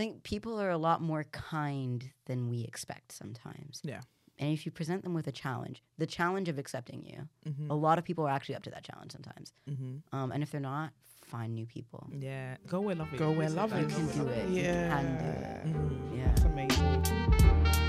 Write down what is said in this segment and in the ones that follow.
I think people are a lot more kind than we expect sometimes. Yeah. And if you present them with a challenge, the challenge of accepting you, Mm-hmm. a lot of people are actually up to that challenge sometimes. Mm-hmm. Um, and if they're not, find new people. Yeah. Go where love is. Go where Is it love like- You is. can do it. You Yeah. can do it. Mhm. Yeah. That's amazing.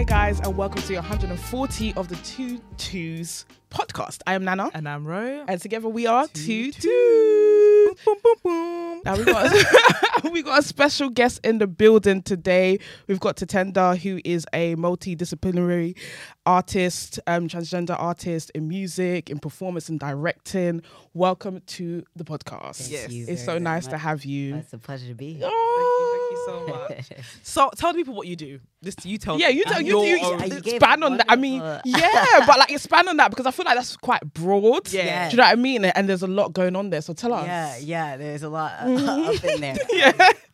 Hi, guys, and welcome to 140 of the Two Twos podcast. I am Nana, And I'm Ro. and together we are Two Two Two. Boom, boom, boom. Now we got we got a special guest in the building today. We've got Tatenda, who is a multidisciplinary artist, um, transgender artist in music, in performance, and directing. Welcome to the podcast. Thank Yes. you It's so very nice to have you. It's a pleasure to be here. Oh. Thank you, thank you so much. So tell the people what you do. This you tell. Yeah, you tell you, you, you you expand on that. I mean, yeah, but like expand on that because I feel like that's quite broad. Yeah. Do you know what I mean? And there's a lot going on there. So tell us. Yeah, yeah. There's a lot uh, up in there. Yeah.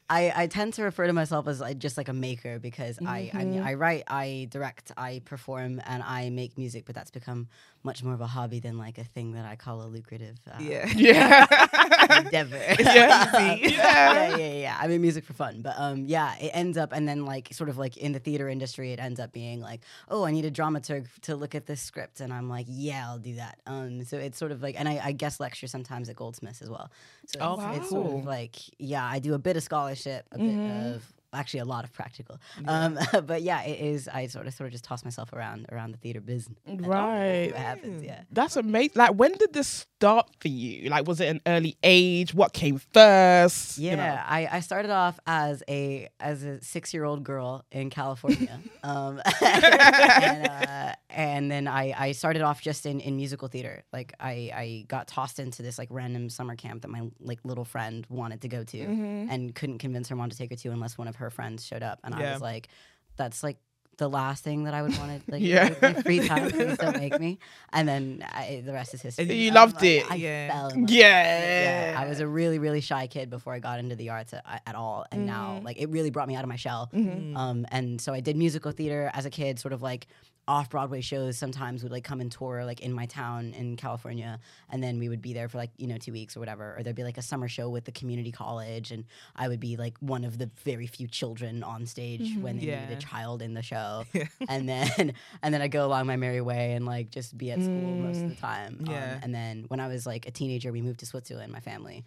I, I tend to refer to myself as like, just like a maker because I I, mean, Mhm. I write, I direct, I perform, and I make music. But that's become much more of a hobby than like a thing that I call a lucrative uh, Yeah. Yeah. endeavor. Yeah. yeah, Yeah. yeah, yeah. I mean, music for fun, but um, yeah, it ends up and then like sort of like in the theater industry, it ends up being like, oh, I need a dramaturg to look at this script, and I'm like, yeah, I'll do that. Um, so it's sort of like, and I, I guest lecture sometimes at Goldsmiths as well. So Oh, it's, it's sort of like, yeah, I do a bit of scholarship, a Mhm. bit of actually a lot of practical. Um, but yeah, it is. I sort of sort of just toss myself around around the theater business. Right. What happens? Yeah. That's amazing. Like, when did this start for you? Like, was it an early age? What came first? Yeah, You know? I, I started off as a as a six year old girl in California, um, and, uh, and then I, I started off just in, in musical theater. Like I, I got tossed into this like random summer camp that my like little friend wanted to go to, Mhm. and couldn't convince her mom to take her to unless one of her friends showed up. And I was like, that's like the last thing that I would want to like Yeah. free time. Please don't make me. And then I, the rest is history. You loved like, it. I Yeah. fell in love Yeah. yeah, I was a really, really shy kid before I got into the arts at, at all, and now Mhm. like it really brought me out of my shell. Mhm. Um, and so I did musical theater as a kid, sort of like off Broadway shows. Sometimes would like come and tour like in my town in California, and then we would be there for like you know two weeks or whatever. Or there'd be like a summer show with the community college, and I would be like one of the very few children on stage when they needed a child in the show. and then and then I go along my merry way and like just be at school most of the time. Um, and then when I was like a teenager, we moved to Switzerland, my family,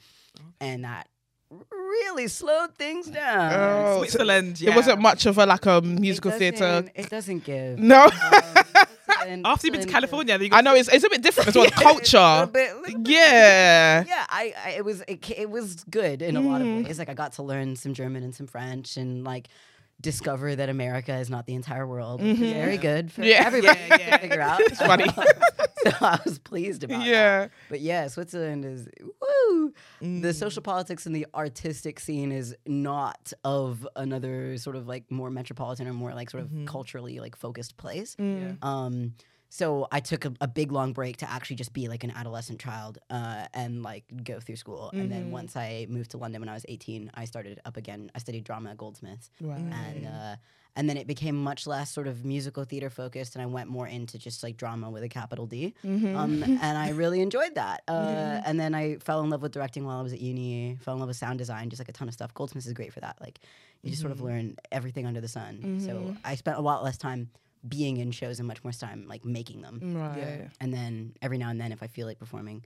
and that really slowed things down. Oh, Switzerland. Yeah. It wasn't much of a like a It musical theater. It doesn't give. No. Um, Switzerland- After you've been to California, then you I know it's it's a bit different as well. It's a Culture. bit- little bit- Yeah. yeah, I, I it was it, it was good in a lot of Mhm. ways. Like I got to learn some German and some French and like discover that America is not the entire world. Which is Mhm. very good for Yeah. everybody Yeah, yeah. to figure out. It's funny. so I was pleased about that. Yeah. But yeah, Switzerland is woo. Mm. The social politics and the artistic scene is not of another sort of like more metropolitan or more like sort of Mhm. culturally like focused place. Mm. Um, so I took a, a big long break to actually just be like an adolescent child uh, and like go through school. And then Mhm. once I moved to London when I was 18, I started up again. I studied drama at Goldsmiths, Right. and uh, and then it became much less sort of musical theater focused, and I went more into just like drama with a capital D. Mhm. Um, and I really enjoyed that. Uh, Yeah. And then I fell in love with directing while I was at uni. Fell in love with sound design, just like a ton of stuff. Goldsmiths is great for that. Like you just sort of Mhm. learn everything under the sun. So Mhm. I spent a lot less time being in shows and much more time like making them. Right. And then every now and then, if I feel like performing,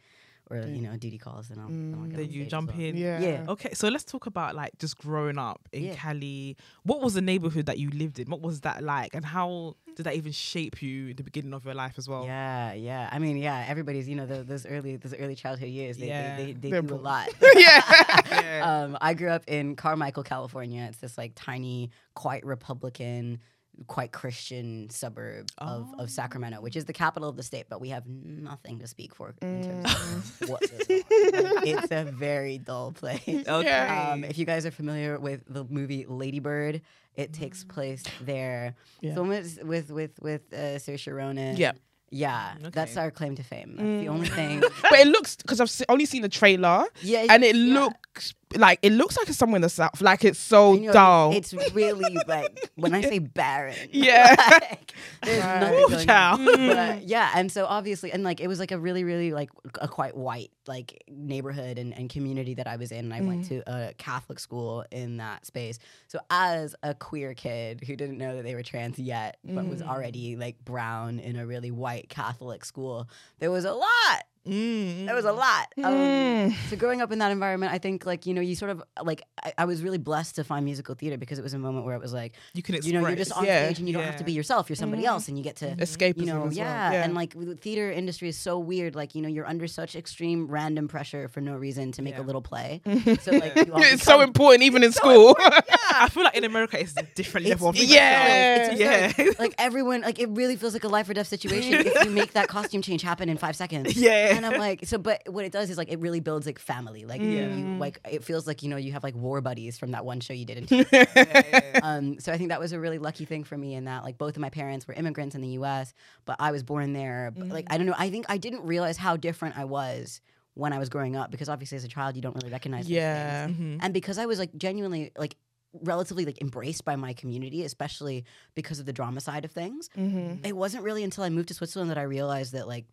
or you know, duty calls, then I'll, then I'll get Then you jump well. in. Yeah. Yeah. Okay, so let's talk about like just growing up in Yeah. Cali. What was the neighborhood that you lived in? What was that like, and how did that even shape you in the beginning of your life as well? Yeah, yeah. I mean, yeah. Everybody's, you know, tho- those early, those early childhood years, they, Yeah. they, they, they do a lot. yeah. Yeah. um, I grew up in Carmichael, California. It's this like tiny, quite Republican, quite Christian suburb of, Oh. of Sacramento, which is the capital of the state, but we have nothing to speak for in terms Mm. of what. Like, it's a very dull place. Okay. Um, if you guys are familiar with the movie Lady Bird, it takes place there. Yeah. Film is with with with uh, Saoirse Ronan. Yeah. yeah, that's our claim to fame. That's the only Mm. thing. But it looks because I've only seen the trailer Yeah, and it yeah. looked like it looks like it's somewhere in the south. Like it's so You know, dull. It's really like when I say barren. Yeah. like, there's Right. nothing Ooh, going child. on. But, hmm. yeah, and so obviously, and like it was like a really, really like a quite white like neighborhood and, and community that I was in. And I went mm. to a Catholic school in that space. So as a queer kid who didn't know that they were trans yet, but was mm. already like brown in a really white Catholic school, there was a lot Mm. there was a lot. Um, Mm. so growing up in that environment, I think like you know you sort of like I, I was really blessed to find musical theater because it was a moment where it was like You can express. you know you're just on Yeah. stage and you don't have to be yourself. You're somebody else and you get to escape. you know as well. yeah. Yeah. and like the theater industry is so weird. Like you know you're under such extreme random pressure for no reason to make a little play. so like you all it's so important even in school. I feel like in America it's a different level of Yeah. it's Yeah. absurd. like everyone, like it really feels like a life or death situation if you make that costume change happen in five seconds. Yeah. and I'm like, so, but what it does is like it really builds like family. Like you, Mm. you like it feels like you know you have like war buddies from that one show you did. In TV. um, so I think that was a really lucky thing for me in that like both of my parents were immigrants in the U.S., but I was born there. But, like I don't know, I think I didn't realize how different I was when I was growing up because obviously as a child you don't really recognize. those Yeah. things. Mhm. and because I was like genuinely like relatively like embraced by my community, especially because of the drama side of things. Mm-hmm. It wasn't really until I moved to Switzerland that I realized that like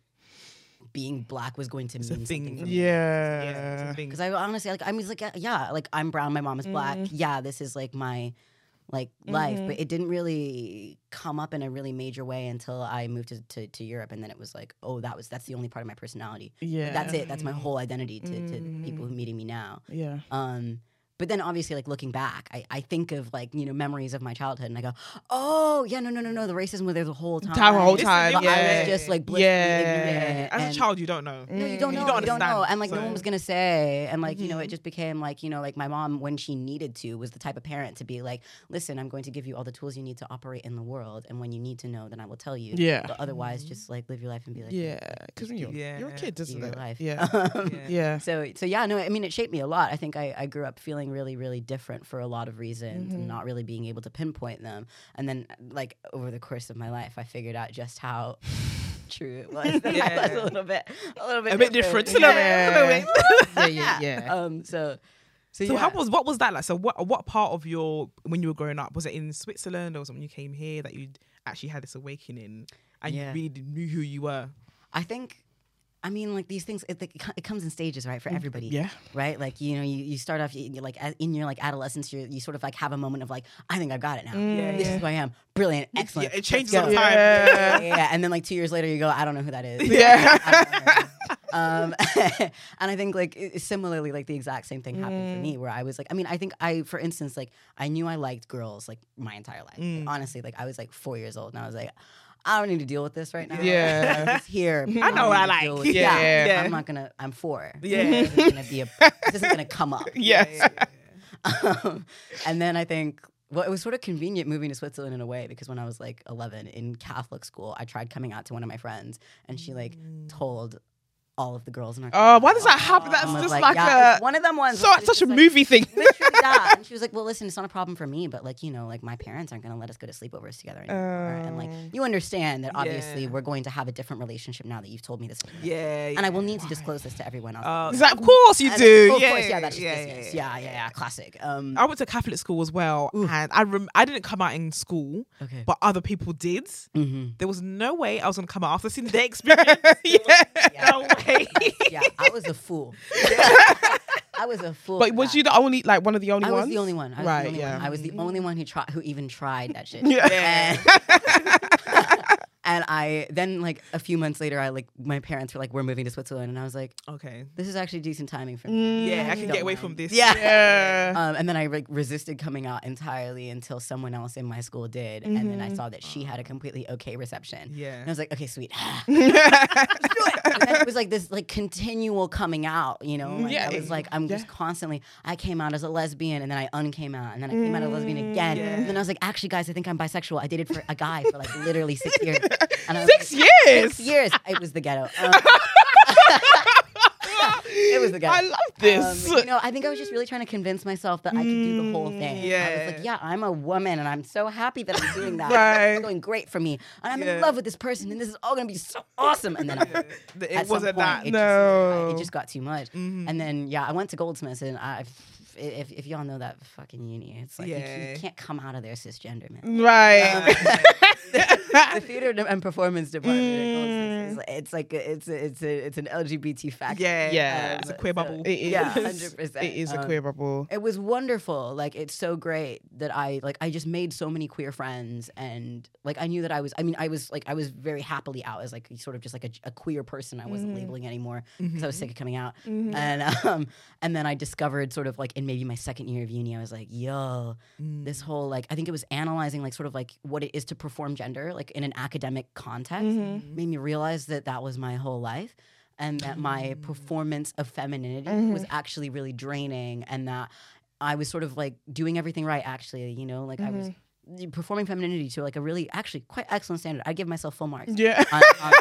being black was going to mean thing. something for me. Yeah, it's Yeah. Because I honestly like I mean like yeah, like I'm brown, my mom is black. Mm-hmm. Yeah, this is like my like life, but it didn't really come up in a really major way until I moved to, to, to Europe, and then it was like, oh, that was that's the only part of my personality. Yeah. That's it. That's my whole identity to, to people who meeting me now. Yeah. Um, but then obviously, like looking back, I, I think of like you know memories of my childhood, and I go, oh yeah, no, no, no, no, the racism was there the whole time. Time, the whole Listen, time. But yeah. I was just like Yeah. As and- a child, you don't know. no, you don't know. You You don't don't, know. And like no one was gonna say. And like, you know, Mm-hmm. it just became like, you know, like my mom, when she needed to, was the type of parent to be like, listen, I'm going to give you all the tools you need to operate in the world. And when you need to know, then I will tell you. Yeah. But otherwise, just like live your life and be like, Yeah. Because you're, Yeah. you're a kid, do isn't your it? life. Yeah. Um, Yeah. Yeah. So, so yeah, no, I mean, it shaped me a lot. I think I, I grew up feeling really, really different for a lot of reasons Mm-hmm. and not really being able to pinpoint them. And then, like, over the course of my life, I figured out just how true it was. that I was Yeah. a little bit, a little bit, A bit different. Just a little bit, a little bit. yeah. Yeah. Yeah. Um, so, so, So yeah. how was what was that like? So what what part of your when you were growing up was it in Switzerland or was it when you came here that you actually had this awakening and Yeah. you really knew who you were? I think, I mean, like these things, it, it, comes in stages, right, for everybody. Mm, Yeah. Right, like you know, you, you start off, you, like in your like adolescence, you you sort of like have a moment of like, I think I've got it now. Yeah, this yeah. is who I am. Brilliant, Yeah, excellent. it changes all the time. Yeah, Yeah. yeah, yeah. And then like two years later, you go, I don't know who that is. Yeah. I don't know. um, and I think like similarly, like the exact same thing happened for me, where I was like, I mean, I think I, for instance, like I knew I liked girls like my entire life. Like, honestly, like I was like four years old, and I was like, I don't need to deal with this right now. Yeah. It's here. I know what I don't need to deal like. with- Yeah. yeah, Yeah. I'm not gonna. I'm four. Yeah. this isn't gonna be a. This isn't gonna come up. Yes. Um, and then I think, well, it was sort of convenient moving to Switzerland in a way because when I was like 11 in Catholic school, I tried coming out to one of my friends, and she like told all of the girls in our. Oh, why does that happen? That's just like, like, yeah, a one of them ones. so, such a like- movie thing. Literally that. And she was like, "Well, listen, it's not a problem for me, but like, you know, like my parents aren't going to let us go to sleepovers together anymore, and like, Oh. you understand that obviously Yeah. we're going to have a different relationship now that you've told me this, Yeah. and I will need to disclose this to everyone else." Uh, that- of course you And- do. of yeah, course, yeah, that's just yeah, business. yeah, Yeah, yeah, yeah, classic. Um, I went to Catholic school as well, and I rem- I didn't come out in school, okay. but other people did. hmm There was no way I was gonna come out after seeing their experience. yeah. No way. yeah, I was a fool. I was a fool. But was that. you the only, like, one of the only I ones? was the only one. I was right, the only yeah. one. I was the mm-hmm. only one who tried, who even tried that shit. Yeah. And, and I then like a few months later, I like my parents were like, "We're moving to Switzerland," and I was like, okay. "This is actually decent timing for me." Mm. Yeah, I can Don't get away mind. from this. Yeah. Yeah. Um, and then I like resisted coming out entirely until someone else in my school did, and then I mm-hmm. saw that she had a completely okay reception. Yeah. And I was like, okay, sweet. It. And then it was like this like continual coming out, you know? Like, Yeah. I was like, I'm just constantly, I came out as a lesbian and then I uncame out and then I came out as a lesbian again. Yeah. And then I was like, actually, guys, I think I'm bisexual. I dated for a guy for like literally six years. And I was Six like, years. Six years. It was the ghetto. Um, it was the guy. I love this. Um, you know, I think I was just really trying to convince myself that I could do the whole thing. Yeah. I was like, yeah, I'm a woman and I'm so happy that I'm doing that. Right. It's going great for me. And I'm Yeah. in love with this person and this is all going to be so awesome. And then I, It wasn't that. It No. Just, it just got too much. And then, yeah, I went to Goldsmiths and I. If, if y'all know that fucking uni, it's like you, Yeah. you can't come out of there cisgender, man. right. the theater and performance department. at Goldsmiths is like- mm. It's like a, it's a, it's a, it's an LGBT factory. Yeah, Yeah. Um, it's a queer So- bubble. It is. Yeah, 100%. It is a Um, queer bubble. It was wonderful. Like it's so great that I like I just made so many queer friends and like I knew that I was I mean I was like I was very happily out as like sort of just like a, a queer person. I wasn't mm. labeling anymore because I was sick mm-hmm. of coming out. Mm-hmm. And um and then I discovered sort of like in maybe my second year of uni I was like, yo, this mm. whole like I think it was analyzing like sort of like what it is to perform gender like in an academic context mm-hmm. Mm-hmm. made me realize that that was my whole life and that my mm. performance of femininity mm-hmm. was actually really draining and that I was sort of like doing everything right actually, you know, like I was performing femininity to like a really actually quite excellent standard. I give myself full marks. Yeah. on, on,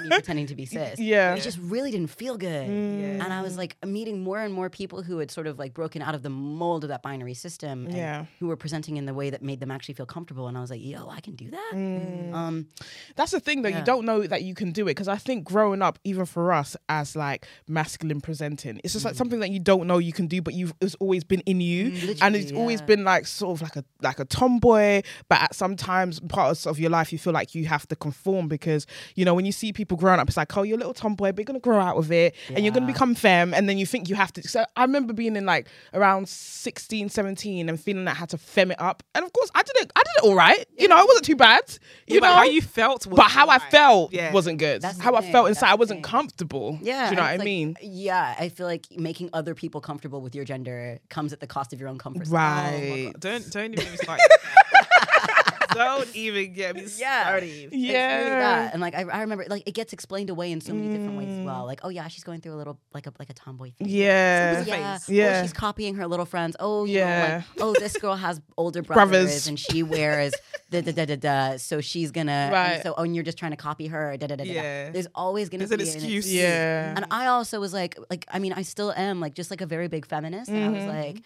me pretending to be cis. Yeah. It just really didn't feel good. And I was like meeting more and more people who had sort of like broken out of the mold of that binary system and Yeah. who were presenting in the way that made them actually feel comfortable. And I was like, yo, I can do that. Um, That's the thing, though. You don't know that you can do it because I think growing up, even for us as like masculine presenting, it's just Mm. like something that you don't know you can do, but you've it's always been in you, and it's Literally, always been like sort of like a like a tomboy. But at sometimes parts of your life, you feel like you have to conform because you know when you see people growing up, it's like, oh, you're a little tomboy, but you're gonna grow out of it, and you're gonna become femme, and then you think you have to. So I remember being in like around 16, 17 and feeling that I had to femme it up, and of course I did it. I did it all right. You know, it wasn't too bad. You Yeah, but know how you felt, was but how I felt Yeah. wasn't good. That's how I thing, felt that's inside, I wasn't thing. comfortable. Yeah. Do you know and what I like- mean? Yeah, I feel like making other people comfortable with your gender comes at the cost of your own comfort. zone. Oh Right. Don't don't even get me started. Don't even get me Yeah. started. It's really Yeah. that. And like I, I remember like it gets explained away in so many different ways as well. Like, oh yeah, she's going through a little like a like a tomboy thing. Yeah. Yeah. Yeah. Oh, she's copying her little friends. Oh, you Yeah. Know, like, oh, this girl has older brothers, Brothers. and she wears da da da da da. So she's gonna. and Right. So oh, and you're just trying to copy her. Da da da da. da. Yeah. There's always gonna There's an be excuse. Yeah. And I also was like, like I mean, I still am like just like a very big feminist. And I was Mm-hmm. like.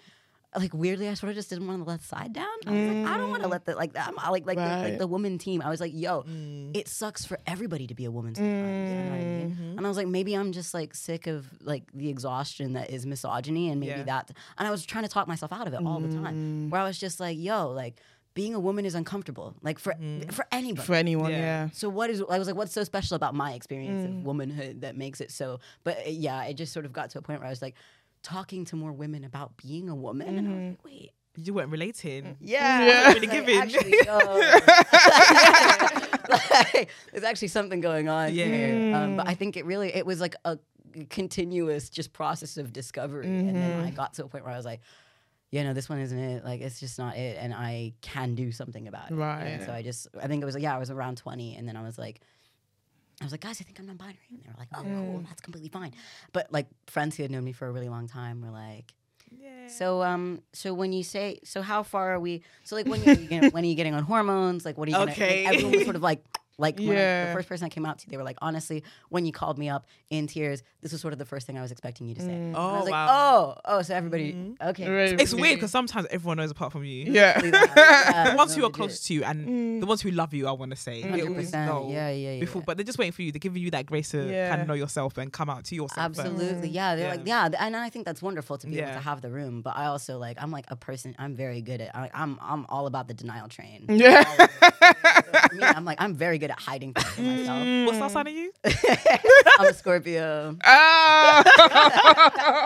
Like weirdly, I sort of just didn't want to let the side down. I was like, I don't want to let the like that. I'm like like the, like Mm. The woman team. I was like, yo, Mm. it sucks for everybody to be a woman sometimes. You know what I mean? Mm-hmm. And I was like, maybe I'm just like sick of like the exhaustion that is misogyny, and maybe Yeah. that. And I was trying to talk myself out of it all the Mm. time. Where I was just like, yo, like being a woman is uncomfortable, like for for anybody. For anyone, Yeah. yeah. so what is I was like, what's so special about my experience Mm. of womanhood that makes it so? But uh, yeah, it just sort of got to a point where I was like talking to more women about being a woman, and I was mm-hmm. like, wait. You weren't relating. Mm. Yeah, Yeah. Really like, giving. actually. Like, there's actually something going on here. Um, but I mm. think it really it was like a continuous just process of discovery, and then I mm-hmm. got to a point where I was like, yeah, no, this one isn't it. Like, it's just not it, and I can do something about it. Right. And so I just, I think it was like yeah, I was around 20, and then I was like. I was like, guys, I think I'm non-binary, and they were like, "Oh, cool, that's completely fine." But like friends who had known me for a really long time were like, Yeah. so um, so when you say, so how far are we? So like when you, you know, when are you getting on hormones? Like what are you? Gonna, Okay. Like, everyone was sort of like, like when I- the first person I came out to, they were like, honestly, when you called me up in tears, this was sort of the first thing I was expecting you to say. And I Oh, was like, oh, wow. oh, oh, so everybody, mm-hmm. okay. Right. It's weird because sometimes everyone knows apart from you. Yeah. The ones who are close to you and the mm. ones who love you, I want to say, 100%. Yeah, yeah, yeah. before, but they're just waiting for you. They're giving you that grace to Yeah. kind of know yourself and come out to yourself. first. Absolutely, mm. yeah. They're Yeah. like, yeah, and I think that's wonderful to be able to have the room. But I also like, I'm like a person. I'm very good at. I, I'm I'm all about the denial train. Yeah. So me, I'm like, I'm very good at hiding things from myself. What's that sign of you? I'm a Scorpio. Ah.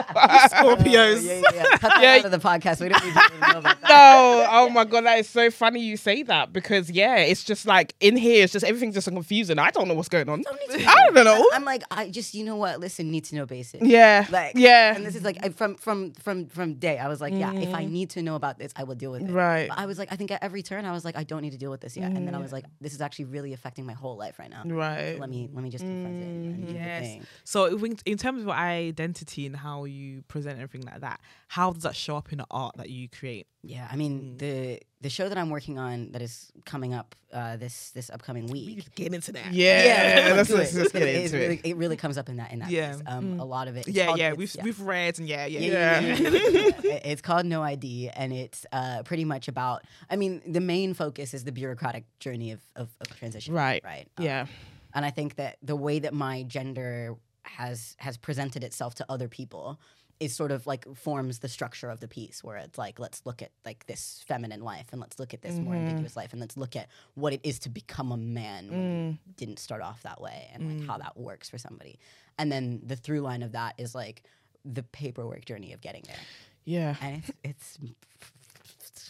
Scorpios. Yeah, yeah, yeah. Cut that Yeah. out of the podcast. We don't need people to know about that. no, oh my god, that is so funny you say that because yeah, it's just like in here, it's just everything's just so confusing. I don't know what's going on. I don't know. I'm like, I just, you know what? Listen, need to know basics. Yeah, Like, yeah, And this is like I- from from from from day. I was like, yeah, if I need to know about this, I will deal with it. Mm. Right. But I was like, I think at every turn, I was like, I don't need to deal with this yet. And then I mm. was like, this is actually really affecting my whole life right now. right. So let me let me just confront it mm, Yes. So, in terms of identity and how you present everything like that, how does that show up in the art that you create? Yeah, I mean the the show that I'm working on that is coming up uh, this this upcoming We need week. to get into that. Yeah, let's, let's, it. let's get into it. it. Really, it really comes up in that in that. Yeah. piece. Um, a lot of it. Yeah, called- yeah. We've yeah. we've read and yeah, yeah. Yeah, Yeah. yeah, yeah, yeah, yeah. It- it's called No ID, and it's uh, pretty much about. I mean, the main focus is the bureaucratic journey of of, of transition. Right. Right. Um, Yeah. and I think that the way that my gender has has presented itself to other people is sort of like forms the structure of the piece where it's like let's look at like this feminine life and let's look at this more mm-hmm. ambiguous life and let's look at what it is to become a man when you mm. didn't start off that way and like how mm. that works for somebody. And then the through line of that is like the paperwork journey of getting there. Yeah. and it's, it's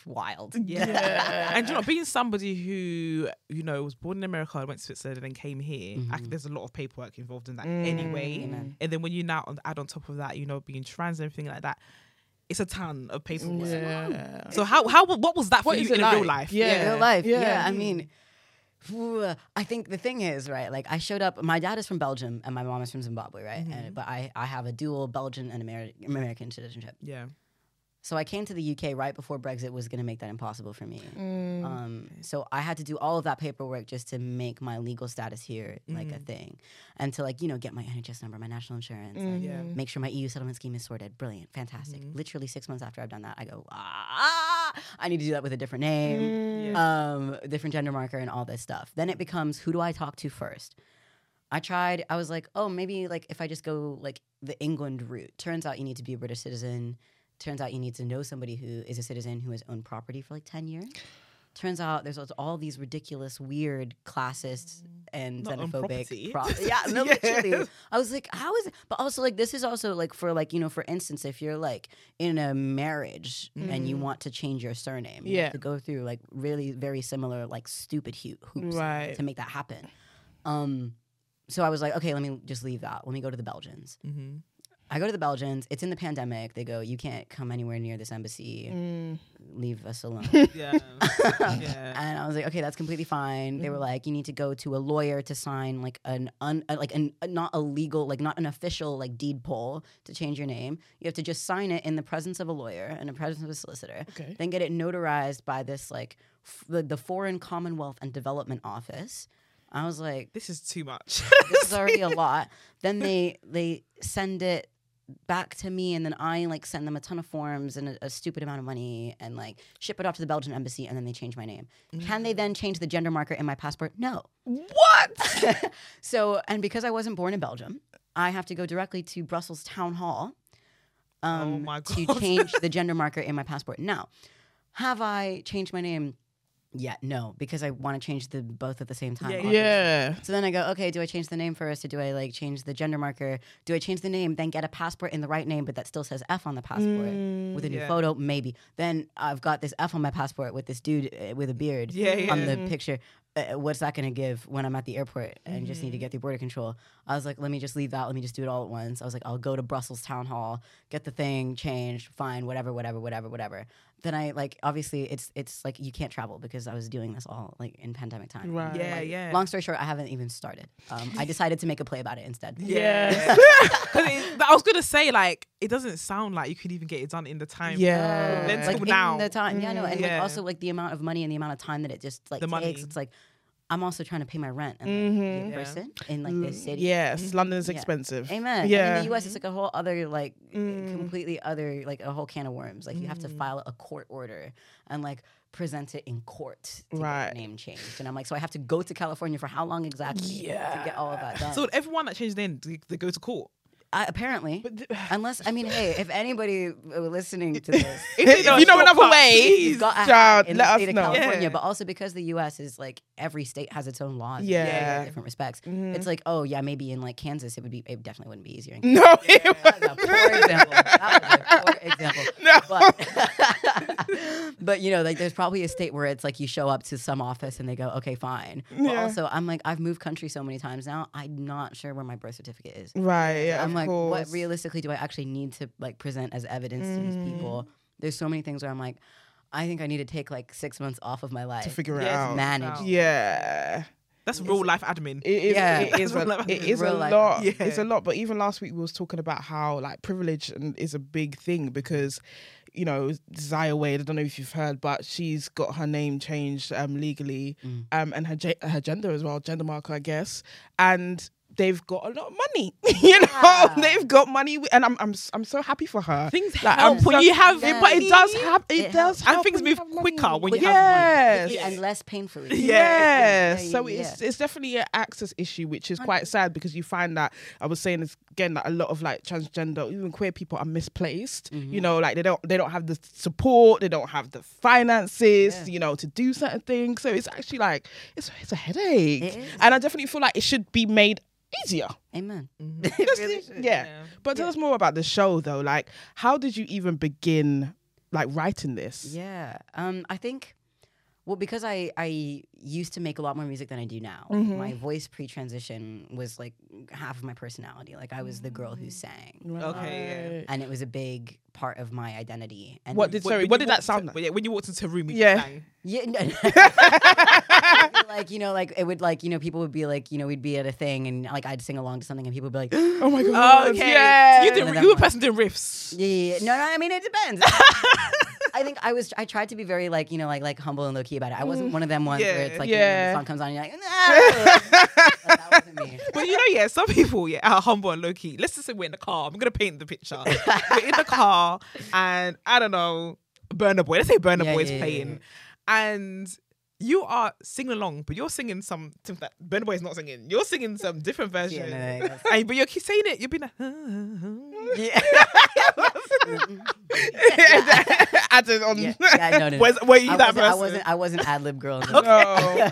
wild Yeah. and you know, being somebody who you know was born in America, went to Switzerland, and then came here, I mm-hmm. there's a lot of paperwork involved in that mm. anyway. Amen. And then when you now on- add on top of that, you know, being trans and everything like that, it's a ton of paperwork. Yeah. So how how what was that for What you is it in real life? Yeah. in real life. Yeah. Yeah. I mean, I think the thing is, right? Like, I showed up. My dad is from Belgium and my mom is from Zimbabwe, right? Mm-hmm. And but I I have a dual Belgian and Ameri- American citizenship. Yeah. So I came to the UK right before Brexit was going to make that impossible for me. Um, so I had to do all of that paperwork just to make my legal status here like a thing, and to like you know get my NHS number, my national insurance, like, Yeah. make sure my EU settlement scheme is sorted. Brilliant, fantastic. Literally six months after I've done that, I go ah, I need to do that with a different name, um, different gender marker, and all this stuff. Then it becomes who do I talk to first? I tried. I was like, oh, maybe like if I just go like the England route. Turns out you need to be a British citizen. Turns out you need to know somebody who is a citizen who has owned property for like ten years. Turns out there's all these ridiculous, weird, classist and Not xenophobic. property. yeah, no, Yeah. literally. I was like, how is it? But also, like, this is also like for like you know, for instance, if you're like in a marriage and you want to change your surname, you Yeah. have to go through like really very similar like stupid hu- hoops Right. to make that happen. Um, so I was like, okay, let me just leave that. Let me go to the Belgians. Mm-hmm. I go to the Belgians. It's in the pandemic. They go, you can't come anywhere near this embassy. Leave us alone. Yeah. yeah. and I was like, okay, that's completely fine. They were like, you need to go to a lawyer to sign like an un, uh, like an uh, not a legal like not an official like deed poll to change your name. You have to just sign it in the presence of a lawyer and the presence of a solicitor. Okay. Then get it notarized by this like f- the, the Foreign Commonwealth and Development Office. I was like, This is too much. this is already a lot. Then they they send it back to me, and then I like send them a ton of forms and a, a stupid amount of money, and like ship it off to the Belgian embassy, and then they change my name. Can they then change the gender marker in my passport? No. what? So, and because I wasn't born in Belgium, I have to go directly to Brussels Town Hall um, Oh to change the gender marker in my passport. Now, have I changed my name? Yet? No, because I want to change the both at the same time. Yeah, obviously. Yeah. So then I go, okay, do I change the name first or do I like change the gender marker? Do I change the name, then get a passport in the right name, but that still says F on the passport with a new Yeah. photo? Maybe. Then I've got this F on my passport with this dude uh, with a beard Yeah, on yeah. the picture. Uh, what's that going to give when I'm at the airport and just need Mm-hmm. to get through border control? I was like, let me just leave that. Let me just do it all at once. I was like, I'll go to Brussels town hall, get the thing changed, fine, whatever, whatever, whatever, whatever. Then I like obviously it's it's like you can't travel because I was doing this all like in pandemic time. Right. Yeah, Like, yeah. Long story short, I haven't even started. Um, I decided to make a play about it instead. Yeah. 'Cause it- I was gonna say like it doesn't sound like you could even get it done in the time. Yeah. Then like till in now. the time, yeah, no, and like also like the amount of money and the amount of time that it just like The takes. money. It's like I'm also trying to pay my rent and like, mm-hmm. be a Yeah. person in like this mm, city. Yes, mm-hmm. London is Yeah. expensive. Amen. And Yeah. in the US, it's like a whole other, like, mm. completely other, like a whole can of worms. Like, you have to mm. file a court order and, like, present it in court to Right. get name changed. And I'm like, so I have to go to California for how long exactly yeah. to get all of that done? So everyone that changed in, they, they go to court. I, apparently, unless, I mean, hey, if anybody uh, listening to this, If you know another way, You've got a child, in let the us state of know. California, Yeah. but also because the U.S. is like every state has its own laws. in Yeah. different respects. It's like, oh yeah, maybe in like Kansas, it would be, it definitely wouldn't be easier. In No, it That was a poor example. That was a poor example. No. But, but you know, like there's probably a state where it's like you show up to some office and they go, okay, fine. But also, I'm like, I've moved country so many times now. I'm not sure where my birth certificate is. right. Yeah, I'm of like, what realistically do I actually need to like present as evidence to these Mm. people? There's so many things where I'm like, I think I need to take like six months off of my life to figure it Yes, out. manage. out. Yeah. That's real life admin. It is, Yeah. it is, a, That's it is a real life. lot. Yeah. It's a lot. But even last week we was talking about how like privilege and is a big thing because you know, Zaya Wade. I don't know if you've heard, but she's got her name changed um, legally, Mm. um, and her ge- her gender as well, gender marker, I guess. And they've got a lot of money. you know, Yeah. they've got money, and I'm I'm s- I'm so happy for her. Things Like, help when so- you have it, but it does have it, It does helps. And help things move have money. quicker when you have money. yes. and less painfully. Yeah. Yeah, so yeah, it's it's definitely an access issue, which is quite sad because you find that I was saying this again that a lot of like transgender, even queer people are misplaced. Mm-hmm. You know, like they don't they don't have the support, they don't have the finances, Yeah. you know, to do certain things. So it's actually like it's it's a headache, It is. and I definitely feel like it should be made easier. Amen. Just- It really should. yeah. Yeah. But tell us more about the show though. Like, how did you even begin like writing this? Yeah. Um, I think, well, because I, I used to make a lot more music than I do now. Mm-hmm. My voice pre transition was like half of my personality. Like I was the girl who sang. Okay, Right. And it was a big part of my identity. And What did sorry? when What did that sound like? when you walked into a room, you Yeah. sang. Yeah, no. like you know, like it would like you know people would be like you know we'd be at a thing and like I'd sing along to something and people would be like Oh my god! Oh, okay. Yeah. You One of did. You were a ones. person doing riffs. Yeah, yeah, yeah. No, no. I mean, it depends. I think I was. I tried to be very like you know like like humble and low key about it. I wasn't mm. one of them ones where it's like you know, the song comes on and you're like, no. like, that wasn't me. But you know, yeah, some people, yeah, are humble and low key. Let's just say we're in the car. I'm gonna paint the picture. we're in the car, and I don't know, Burna Boy. Let's say Burna Yeah, Boy is yeah, yeah, playing, and you are singing along, but you're singing some that Burna Boy is not singing. You're singing some different version. Yeah, no, no, that's- and, but you're keep saying it. You'll be like, Yeah. Added on. yeah, yeah, no, no, no. Where's- were you I that wasn't, I wasn't. I wasn't ad lib girl. No.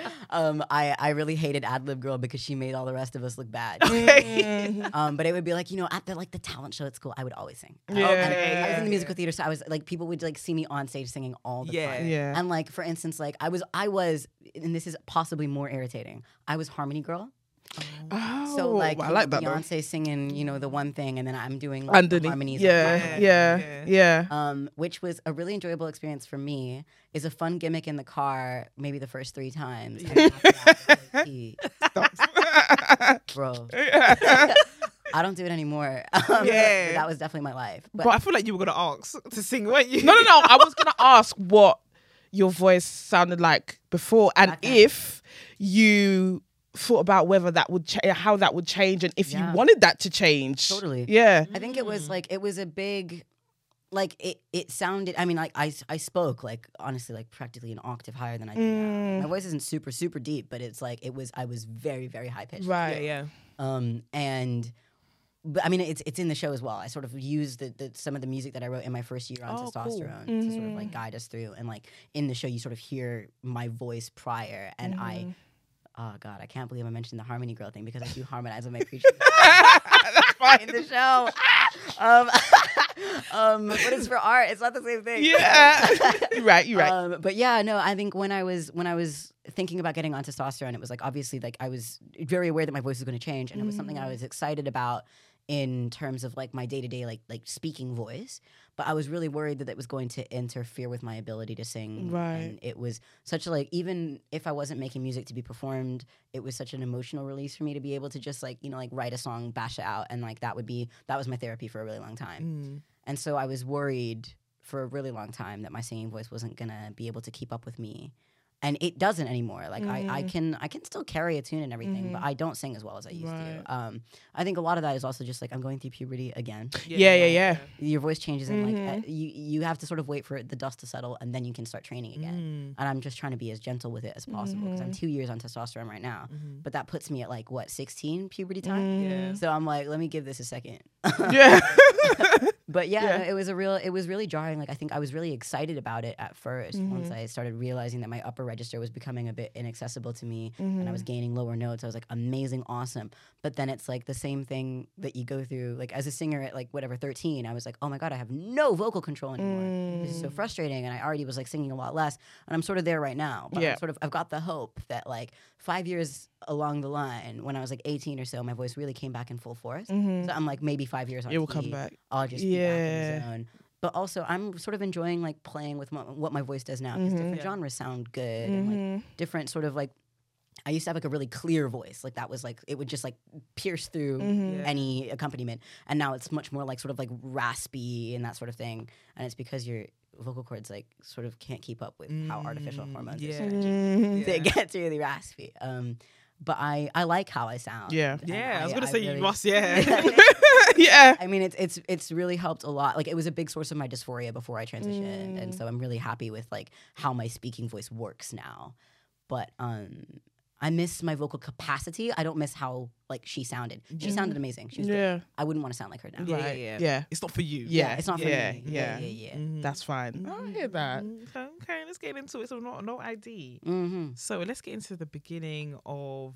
um, I I really hated ad lib girl because she made all the rest of us look bad. Mm. um, but it would be like you know at the like the talent show at school, I would always sing. Yeah. Okay, I was in the musical theater, so I was like people would like see me on stage singing all the Yeah. time. Yeah. And like for instance, like I was I was, and this is possibly more irritating. I was harmony girl. Oh, So like, I like know, that. though. Beyonce singing, you know, the one thing, and then I'm doing like, the Underneath. harmonies. of Yeah, yeah, Yeah. yeah. Um, which was a really enjoyable experience for me. Is a fun gimmick in the car, maybe the first three times. and after that, like, gee, bro. I don't do it anymore. Um, Yeah. that was definitely my life. But, But I feel like you were gonna ask to sing, weren't you? No, no, no. I was gonna ask what your voice sounded like before, and Okay. if you thought about whether that would cha- how that would change, and if Yeah. you wanted that to change. Totally. Yeah. I think it was mm. like it was a big like it it sounded I mean like I I spoke like honestly like practically an octave higher than I do now. Mm. My voice isn't super super deep, but it's like it was I was very very high pitched. Right. Yeah, yeah. Um and but I mean it's it's in the show as well. I sort of used the, the some of the music that I wrote in my first year on Oh, cool. testosterone to sort of like mm. guide us through and like in the show you sort of hear my voice prior and I Oh God, I can't believe I mentioned the harmony girl thing because I do harmonize with my preacher in the show. um, um, but it's for art. It's not the same thing. Yeah. you're right. You're right. Um, but yeah, no, I think when I was when I was thinking about getting on testosterone, it was like obviously like I was very aware that my voice was going to change, and it was something I was excited about in terms of like my day to day like like speaking voice. But I was really worried that it was going to interfere with my ability to sing. Right. And it was such a like even if I wasn't making music to be performed, it was such an emotional release for me to be able to just like you know like write a song, bash it out, and like that would be that was my therapy for a really long time. Mm. And so I was worried for a really long time that my singing voice wasn't gonna be able to keep up with me. And it doesn't anymore. Like I, I can I can still carry a tune and everything, but I don't sing as well as I used Right. to. Um, I think a lot of that is also just like I'm going through puberty again. yeah, yeah, yeah. Your voice changes and like uh, you you have to sort of wait for the dust to settle and then you can start training again. And I'm just trying to be as gentle with it as possible because I'm two years on testosterone right now. But that puts me at like what 16 puberty time. Yeah. So I'm like, let me give this a second. Yeah. But yeah, Yeah. it was a real. It was really jarring. Like I think I was really excited about it at 1st Mm-hmm. Once I started realizing that my upper register was becoming a bit inaccessible to me, and I Mm-hmm. was gaining lower notes. I was like, amazing, awesome. But then it's like the same thing that you go through. Like as a singer at like whatever 13, I was like, oh my god, I have no vocal control anymore. This is Mm. so frustrating. And I already was like singing a lot less. And I'm sort of there right now. But Yeah. I'm sort of I've got the hope that like five years along the line, when I was like 18 or so, my voice really came back in full force. So I'm like maybe five years on. Mm-hmm. It will come back. I'll just be back in Yeah. the zone. But also, I'm sort of enjoying like playing with my, what my voice does now because Mm-hmm. different Yeah. genres sound good and like different sort of like I used to have like a really clear voice, like that was like it would just like pierce through Mm-hmm. Yeah. any accompaniment, and now it's much more like sort of like raspy and that sort of thing, and it's because your vocal cords like sort of can't keep up with how artificial Mm, hormones yeah. are switching. Mhm. It Yeah. gets really raspy. Um, but I I like how I sound. Yeah. Yeah, I was gonna say you really- must. Yeah. yeah. I mean, it's it's it's really helped a lot. Like it was a big source of my dysphoria before I transitioned, Mm. and so I'm really happy with like how my speaking voice works now. But um, I miss my vocal capacity. I don't miss how like she sounded. She sounded amazing. She was good. Yeah. I wouldn't want to sound like her now. yeah, yeah, Right. yeah. Yeah. It's not for you. Yeah. It's not for yeah, me. Yeah. yeah, yeah. Mhm. That's fine. I hear that. Mm, Okay, okay, let's get into it. So no, no ID. Mm-hmm. So let's get into the beginning of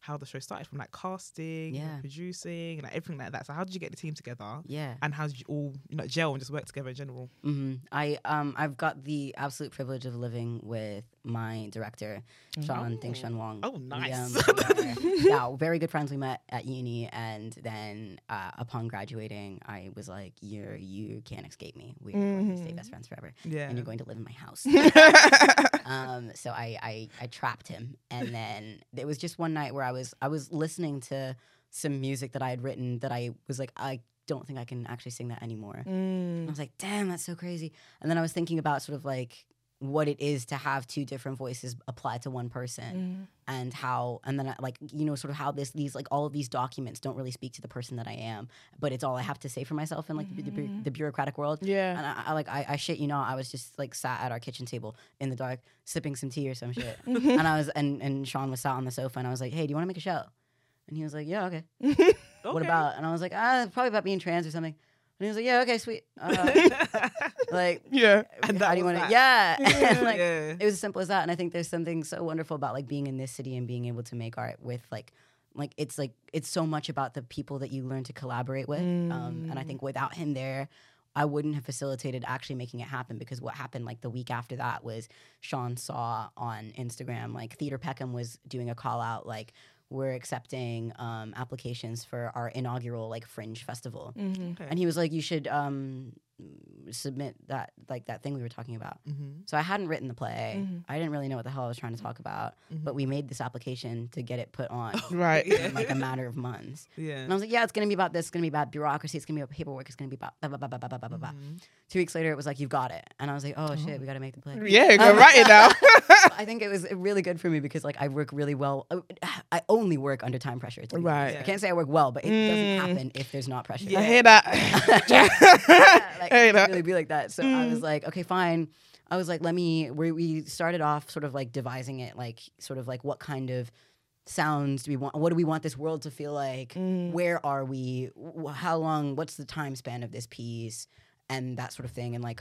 how the show started from like casting, Yeah. producing, and like everything like that. So how did you get the team together? Yeah. And how did you all you know gel and just work together in general? hmm I um I've got the absolute privilege of living with my director, Sean Ding Shun Wong. Oh, We, nice. um, we are- yeah, very good friends. We met at uni, and then uh, upon graduating, I was like, "You're you can't escape me. We're going to stay best friends forever, Yeah. and you're going to live in my house." um, so I, I I trapped him, and then it was just one night where I was I was listening to some music that I had written that I was like I don't think I can actually sing that anymore. And I was like, damn, that's so crazy. And then I was thinking about sort of like what it is to have two different voices applied to one person and how and then I, like you know sort of how this these like all of these documents don't really speak to the person that I am but it's all I have to say for myself in like the, the, the bureaucratic world. Yeah. and I, I like I, I shit you know I was just like sat at our kitchen table in the dark sipping some tea or some shit. And I was and and Sean was sat on the sofa and I was like hey do you want to make a show? And he was like yeah okay. What about? And I was like ah probably about being trans or something and he was like yeah okay sweet. Uh, like Yeah. And how that do you want to yeah. And like Yeah. it was as simple as that. And i think there's something so wonderful about like being in this city and being able to make art with like like it's like it's so much about the people that you learn to collaborate with. Um, and i think without him there i wouldn't have facilitated actually making it happen because what happened like the week after that was sean saw on instagram like theater peckham was doing a call out like we're accepting um, applications for our inaugural like fringe festival Okay. and he was like you should um, submit that like that thing we were talking about. Mm-hmm. So I hadn't written the play. Mm-hmm. I didn't really know what the hell I was trying to talk about. Mm-hmm. But we made this application to get it put on, right? In like a matter of months. Yeah. And I was like, yeah, it's gonna be about this. It's gonna be about bureaucracy. It's gonna be about paperwork. It's gonna be about blah blah blah blah blah blah blah. blah. Mm-hmm. Two weeks later, it was like, you've got it. And I was like, oh, oh. shit, we gotta make the play. Yeah, go write it now. I think it was really good for me because like I work really well. Uh, I only work under time pressure. Right. Yeah. I can't say I work well, but it mm. doesn't happen if there's not pressure. Yeah, hear that? yeah. Like, Hey, it that- really be like that. So I was mm. like, okay, fine. I was like, let me. We we started off sort of like devising it, like sort of like what kind of sounds do we want? What do we want this world to feel like? Mm. Where are we? How long? What's the time span of this piece? And that sort of thing. And like,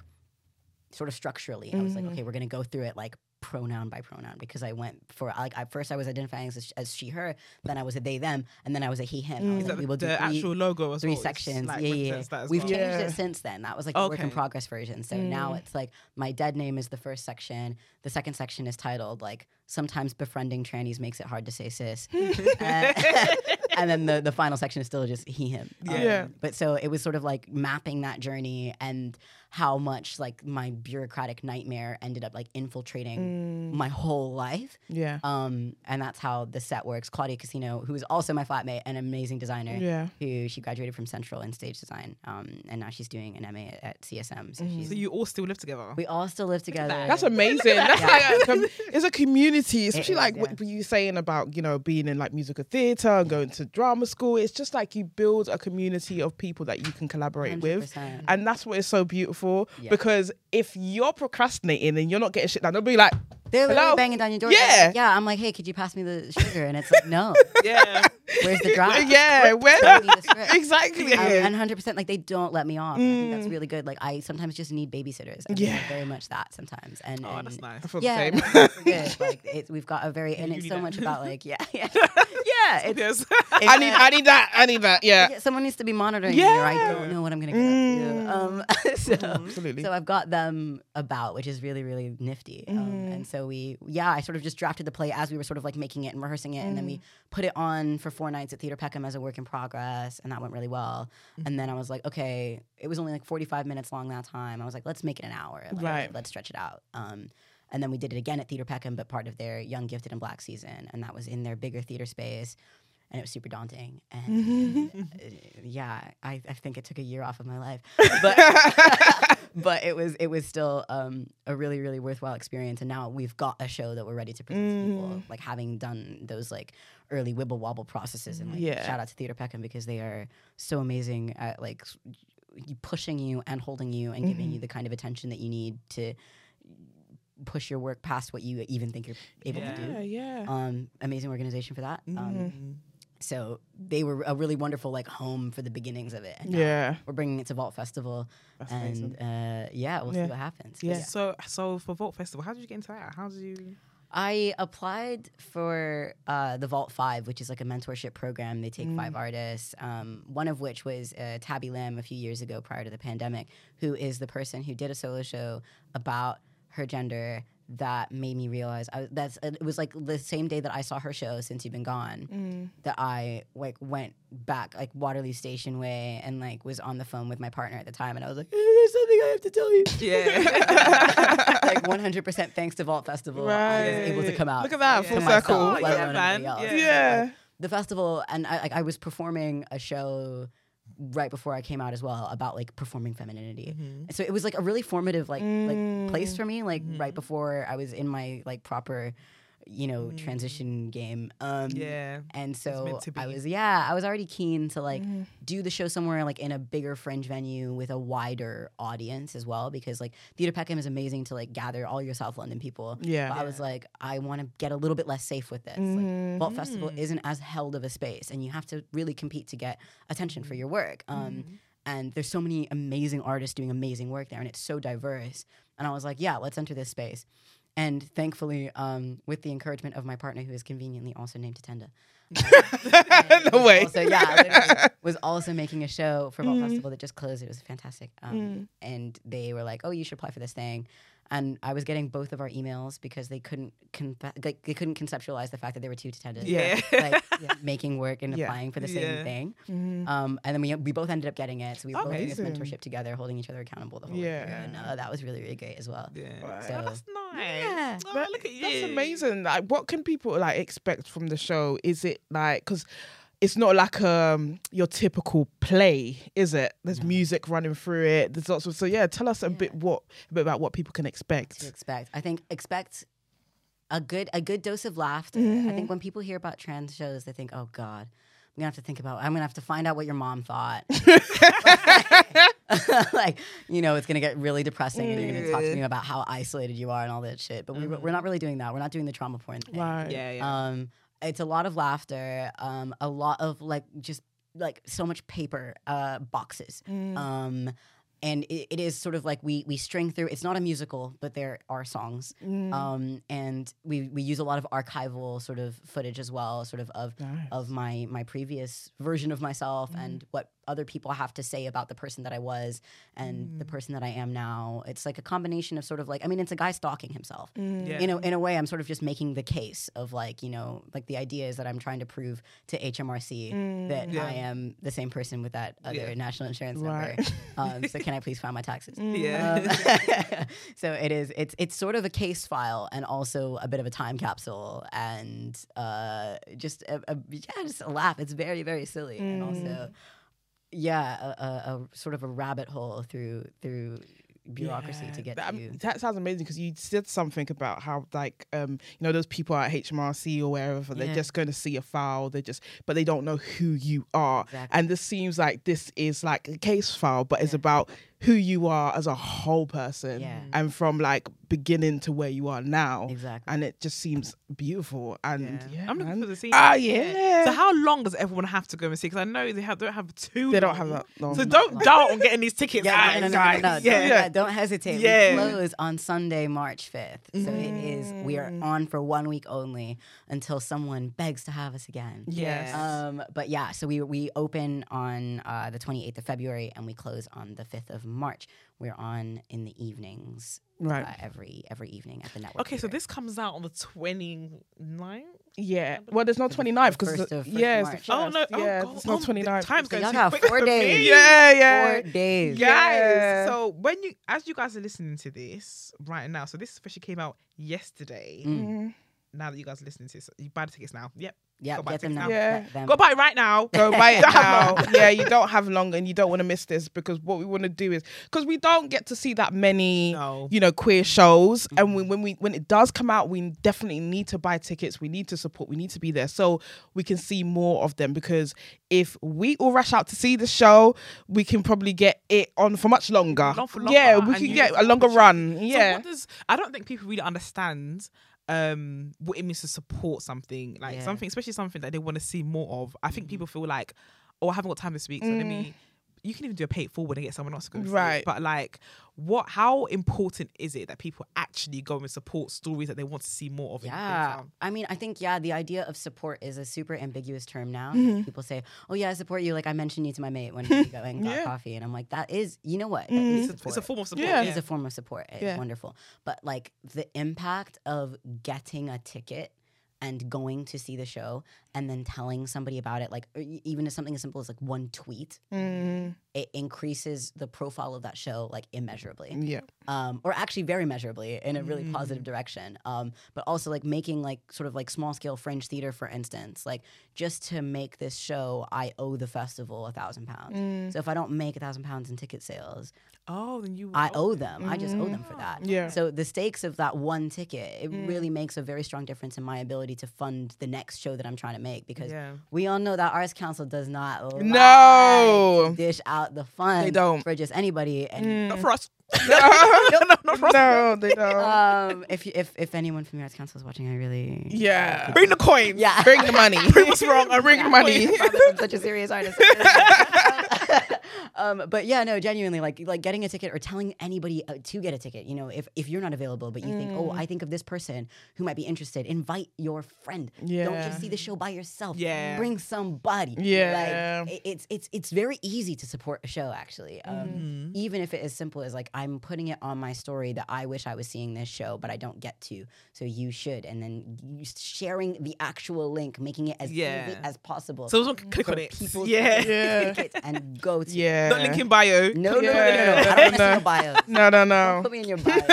sort of structurally, I was like, mm. okay, we're gonna go through it like pronoun by pronoun because I went for like at first I was identifying as, as she her, then I was a they them, and then I was a he him. I was mm. like, we will do the three- actual logo as three well? Sections. like yeah, yeah. We've well. changed Yeah. it since then. That was like the work in progress version. So now mm. it's like my dead name is the first section. The second section is titled like sometimes befriending trannies makes it hard to say cis. and, and then the, the final section is still just he him. Um, Yeah. But so it was sort of like mapping that journey and how much like my bureaucratic nightmare ended up like infiltrating my whole life. Yeah. Um, and that's how the set works. Claudia Casino, who is also my flatmate, an amazing designer, Yeah. who she graduated from Central in stage design, um, and now she's doing an MA at, at CSM. So she's So you all still live together. we all still live together. That's amazing. That's like a it's a community, especially is, like yeah. what you saying about you know being in like musical theatre and going to drama school. It's just like you build a community of people that you can collaborate with, 100%. and that's what is so beautiful. Yeah. Because if you're procrastinating and you're not getting shit done, they'll be like, They're literally Hello? banging down your door. Yeah. like, yeah. I'm like, hey, could you pass me the sugar? And it's like, no. yeah. Where's the drop? yeah, where exactly. And hundred percent, like they don't let me off. I think that's Mm. really good. Like I sometimes just need babysitters. Yeah. very much that sometimes. And Oh, and that's nice. I feel Yeah, the same. it's good. Like it, we've got a very, and it's so that. much about like, yeah, yeah, yeah. It's, Yes. I need, I need that. I need that. Yeah. yeah, someone needs to be monitoring me, or I don't know what I'm gonna get up. Um, so, Absolutely. so I've got them about, which is really, really nifty. Um, Mm. and so we, yeah, I sort of just drafted the play as we were sort of like making it and rehearsing it, and then Mm. we put it on for four nights at Theater Peckham as a work in progress, and that went really well. Mm-hmm. And then I was like, okay, it was only like 45 minutes long that time. I was like, let's make it an hour. Like, Right. Let's stretch it out. Um, and then we did it again at Theater Peckham, but part of their Young Gifted and Black season, and that was in their bigger theater space. And it was super daunting, and uh, yeah, I, I think it took a year off of my life, but but it was it was still um, a really really worthwhile experience. And now we've got a show that we're ready to present to people, like having done those like early wibble wobble processes. And like Yeah. shout out to Theater Peckham because they are so amazing at like pushing you and holding you and giving you the kind of attention that you need to push your work past what you even think you're able Yeah. to do. Yeah, yeah. Um, amazing organization for that. Um, Mm. So they were a really wonderful like home for the beginnings of it. And Yeah. we're bringing it to Vault Festival, That's and uh, yeah, we'll Yeah. see what happens. But Yeah. So, so for Vault Festival, how did you get into that? How did you? I applied for uh, the Vault Five, which is like a mentorship program. They take Mm. five artists, um, one of which was uh, Tabby Lim a few years ago prior to the pandemic, who is the person who did a solo show about her gender that made me realize I, that's it was like the same day that I saw her show since you've been gone Mm. that I like went back like Waterloo Station way and like was on the phone with my partner at the time and I was like there's something I have to tell you Yeah. like 100% thanks to Vault Festival I was able to come out Look at that, to full myself, circle. let Yeah, alone man. else. Yeah. Yeah. the festival and I like I was performing a show right before I came out as well about like performing femininity. Mm-hmm. So it was like a really formative like like place for me like Mm-hmm. right before I was in my like proper you know transition game. Um Mm. Yeah. and so I was yeah, I was already keen to like Mm-hmm. do the show somewhere like in a bigger fringe venue with a wider audience as well because like Theatre Peckham is amazing to like gather all your South London people. Yeah. But I was like, I want to get a little bit less safe with this. Mm-hmm. Like, Vault Festival isn't as held of a space, and you have to really compete to get attention for your work. Um, Mm-hmm. And there's so many amazing artists doing amazing work there, and it's so diverse. And I was like, yeah, let's enter this space. And thankfully, um, with the encouragement of my partner, who is conveniently also named Tatenda, no way. also, yeah, was also making a show for Vault Mm-hmm. Festival that just closed. It was fantastic. Um, Mm. And they were like, "Oh, you should apply for this thing." And I was getting both of our emails because they couldn't con- like, they couldn't conceptualize the fact that they were two Tatendas, Yeah. like making work and Yeah. applying for the Yeah. same thing. Mhm. Um, and then we we both ended up getting it, so we were both doing this mentorship together, holding each other accountable the whole way Yeah. through. And uh, that was really really great as well. Yeah. Right. So- oh, that's nice. Yeah. Oh, That- look at you. That's amazing. Like, what can people like expect from the show? Is it like because it's not like um your typical play, is it? There's music running through it. There's lots of so yeah. Tell us a bit what a bit about what people can to expect. expect. I think expect a good a good dose of laughter. Mm-hmm. I think when people hear about trans shows, they think, "Oh God, I'm gonna have to think about. I'm gonna have to find out what your mom thought." like, you know, it's gonna get really depressing, and you're gonna talk to me about how isolated you are and all that shit. But we, we're not really doing that. We're not doing the trauma porn thing. Right. Yeah, yeah. Um, it's a lot of laughter, um, a lot of like just like so much paper uh, boxes. Um, and it, it is sort of like we we string through. It's not a musical, but there are songs. Um, and we we use a lot of archival sort of footage as well, sort of of Nice. of my my previous version of myself and what other people have to say about the person that I was and the person that I am now. It's like a combination of sort of like I mean, it's a guy stalking himself Yeah. you know, in a way, I'm sort of just making the case of like, you know, like the idea is that I'm trying to prove to HMRC that Yeah. I am the same person with that other Yeah. national insurance Right. number. Um, so can I please file my taxes? Yeah. Um, so it is. It's it's sort of a case file and also a bit of a time capsule and uh, just a, a yeah, just a laugh. It's very very silly and also yeah, a, a, a sort of a rabbit hole through through bureaucracy Yeah, to get that, to. that sounds amazing because you said something about how like um you know those people at HMRC or wherever they're Yeah. just going to see a file they just but they don't know who you are Exactly. and this seems like this is like a case file but it's about who you are as a whole person Yeah. and from like beginning to where you are now Exactly. and it just seems beautiful and yeah, I'm looking man. for the scene. ah yeah So how long does everyone have to go and see? Because I know they have don't have two. they don't have that long So don't doubt on getting these tickets, Yeah, guys. no, no, no, no, guys. no, no, Yeah. Don't, yeah, don't hesitate. Yeah. We close on Sunday, March 5th. So it is, we are Mm. on for one week only until someone begs to have us again. yes Um, but yeah, so we we open on uh, the 28th of February and we close on the 5th of March. We're on in the evenings, Right. uh, every every evening at the network. Okay, so this comes out on the 29th. Yeah. Well, there's no 29th because first of- first of yeah, it's the first. Oh no! Oh, yeah, God. there's no oh, 29th. Time's So going y'all got four for days. me. Yeah, yeah. Four days. Guys, Yeah. so when you, as you guys are listening to this right now, so this officially came out yesterday. Mm. Mm. Now that you guys are listening to this, you buy the tickets now. Yep, Yeah, Go buy get them now. now. Yeah. Get them. go buy it right now. Go buy it now. yeah, you don't have long and you don't want to miss this because what we want to do is because we don't get to see that many No. you know queer shows and when, mm-hmm. when we when it does come out we definitely need to buy tickets we need to support we need to be there so we can see more of them because if we all rush out to see the show we can probably get it on for much longer, Long for yeah we can get get a longer run So yeah what does I don't think people really understand um what it means to support something like Yeah. something especially something that they want to see more of. I think people feel like, oh, I haven't got time this week, so let me. You can even do a pay it forward and get someone else to go. it. Right. But like, what? How important is it that people actually go and support stories that they want to see more of? Yeah. I mean, I think, yeah, the idea of support is a super ambiguous term now. Mm-hmm. People say, oh, yeah, I support you. Like, I mentioned you to my mate when we go and got Yeah. coffee. And I'm like, that is, you know what? Mhm. It's, a, it's a form of support. Yeah. It is a form of support. It's Yeah. wonderful. But like the impact of getting a ticket and going to see the show and then telling somebody about it, like even as something as simple as like one tweet, Mm, it increases the profile of that show like immeasurably. yeah Um, or actually very measurably in a really Mm. positive direction. Um, but also like making like sort of like small scale fringe theater, for instance, like just to make this show, I owe the festival a thousand pounds. Mm. So if I don't make a thousand pounds in ticket sales, Oh, then you. I owe them. I just owe them for that. Mm-hmm. Yeah. So the stakes of that one ticket, it Mm. really makes a very strong difference in my ability to fund the next show that I'm trying to make because Yeah. we all know that Arts Council does not No. dish out the funds don't. for just anybody. And Not for us. no, no, no, no, they don't. um, if you, if if anyone from the Arts Council is watching, I really yeah. Bring the coin. yeah. Bring the money. What's wrong? I Bring the money. I'm such a serious artist. Um, but yeah, no, genuinely, like like getting a ticket or telling anybody uh, to get a ticket. You know, if if you're not available, but you think, oh, Mm. I think of this person who might be interested, invite your friend. Yeah. Don't just see the show by yourself. Yeah. bring somebody. Yeah. like, it- it's it's it's very easy to support a show actually. Um, Mm-hmm. Even if it is simple as like I'm putting it on my story that I wish I was seeing this show, but I don't get to. So you should, and then sharing the actual link, making it as easy as possible So someone can click on it. people Yeah. Yeah. and go to. Yeah. Not link in bio. No, no, no, no, no, no. I don't want to see No. no bios. No, no, no. Put me in your bio.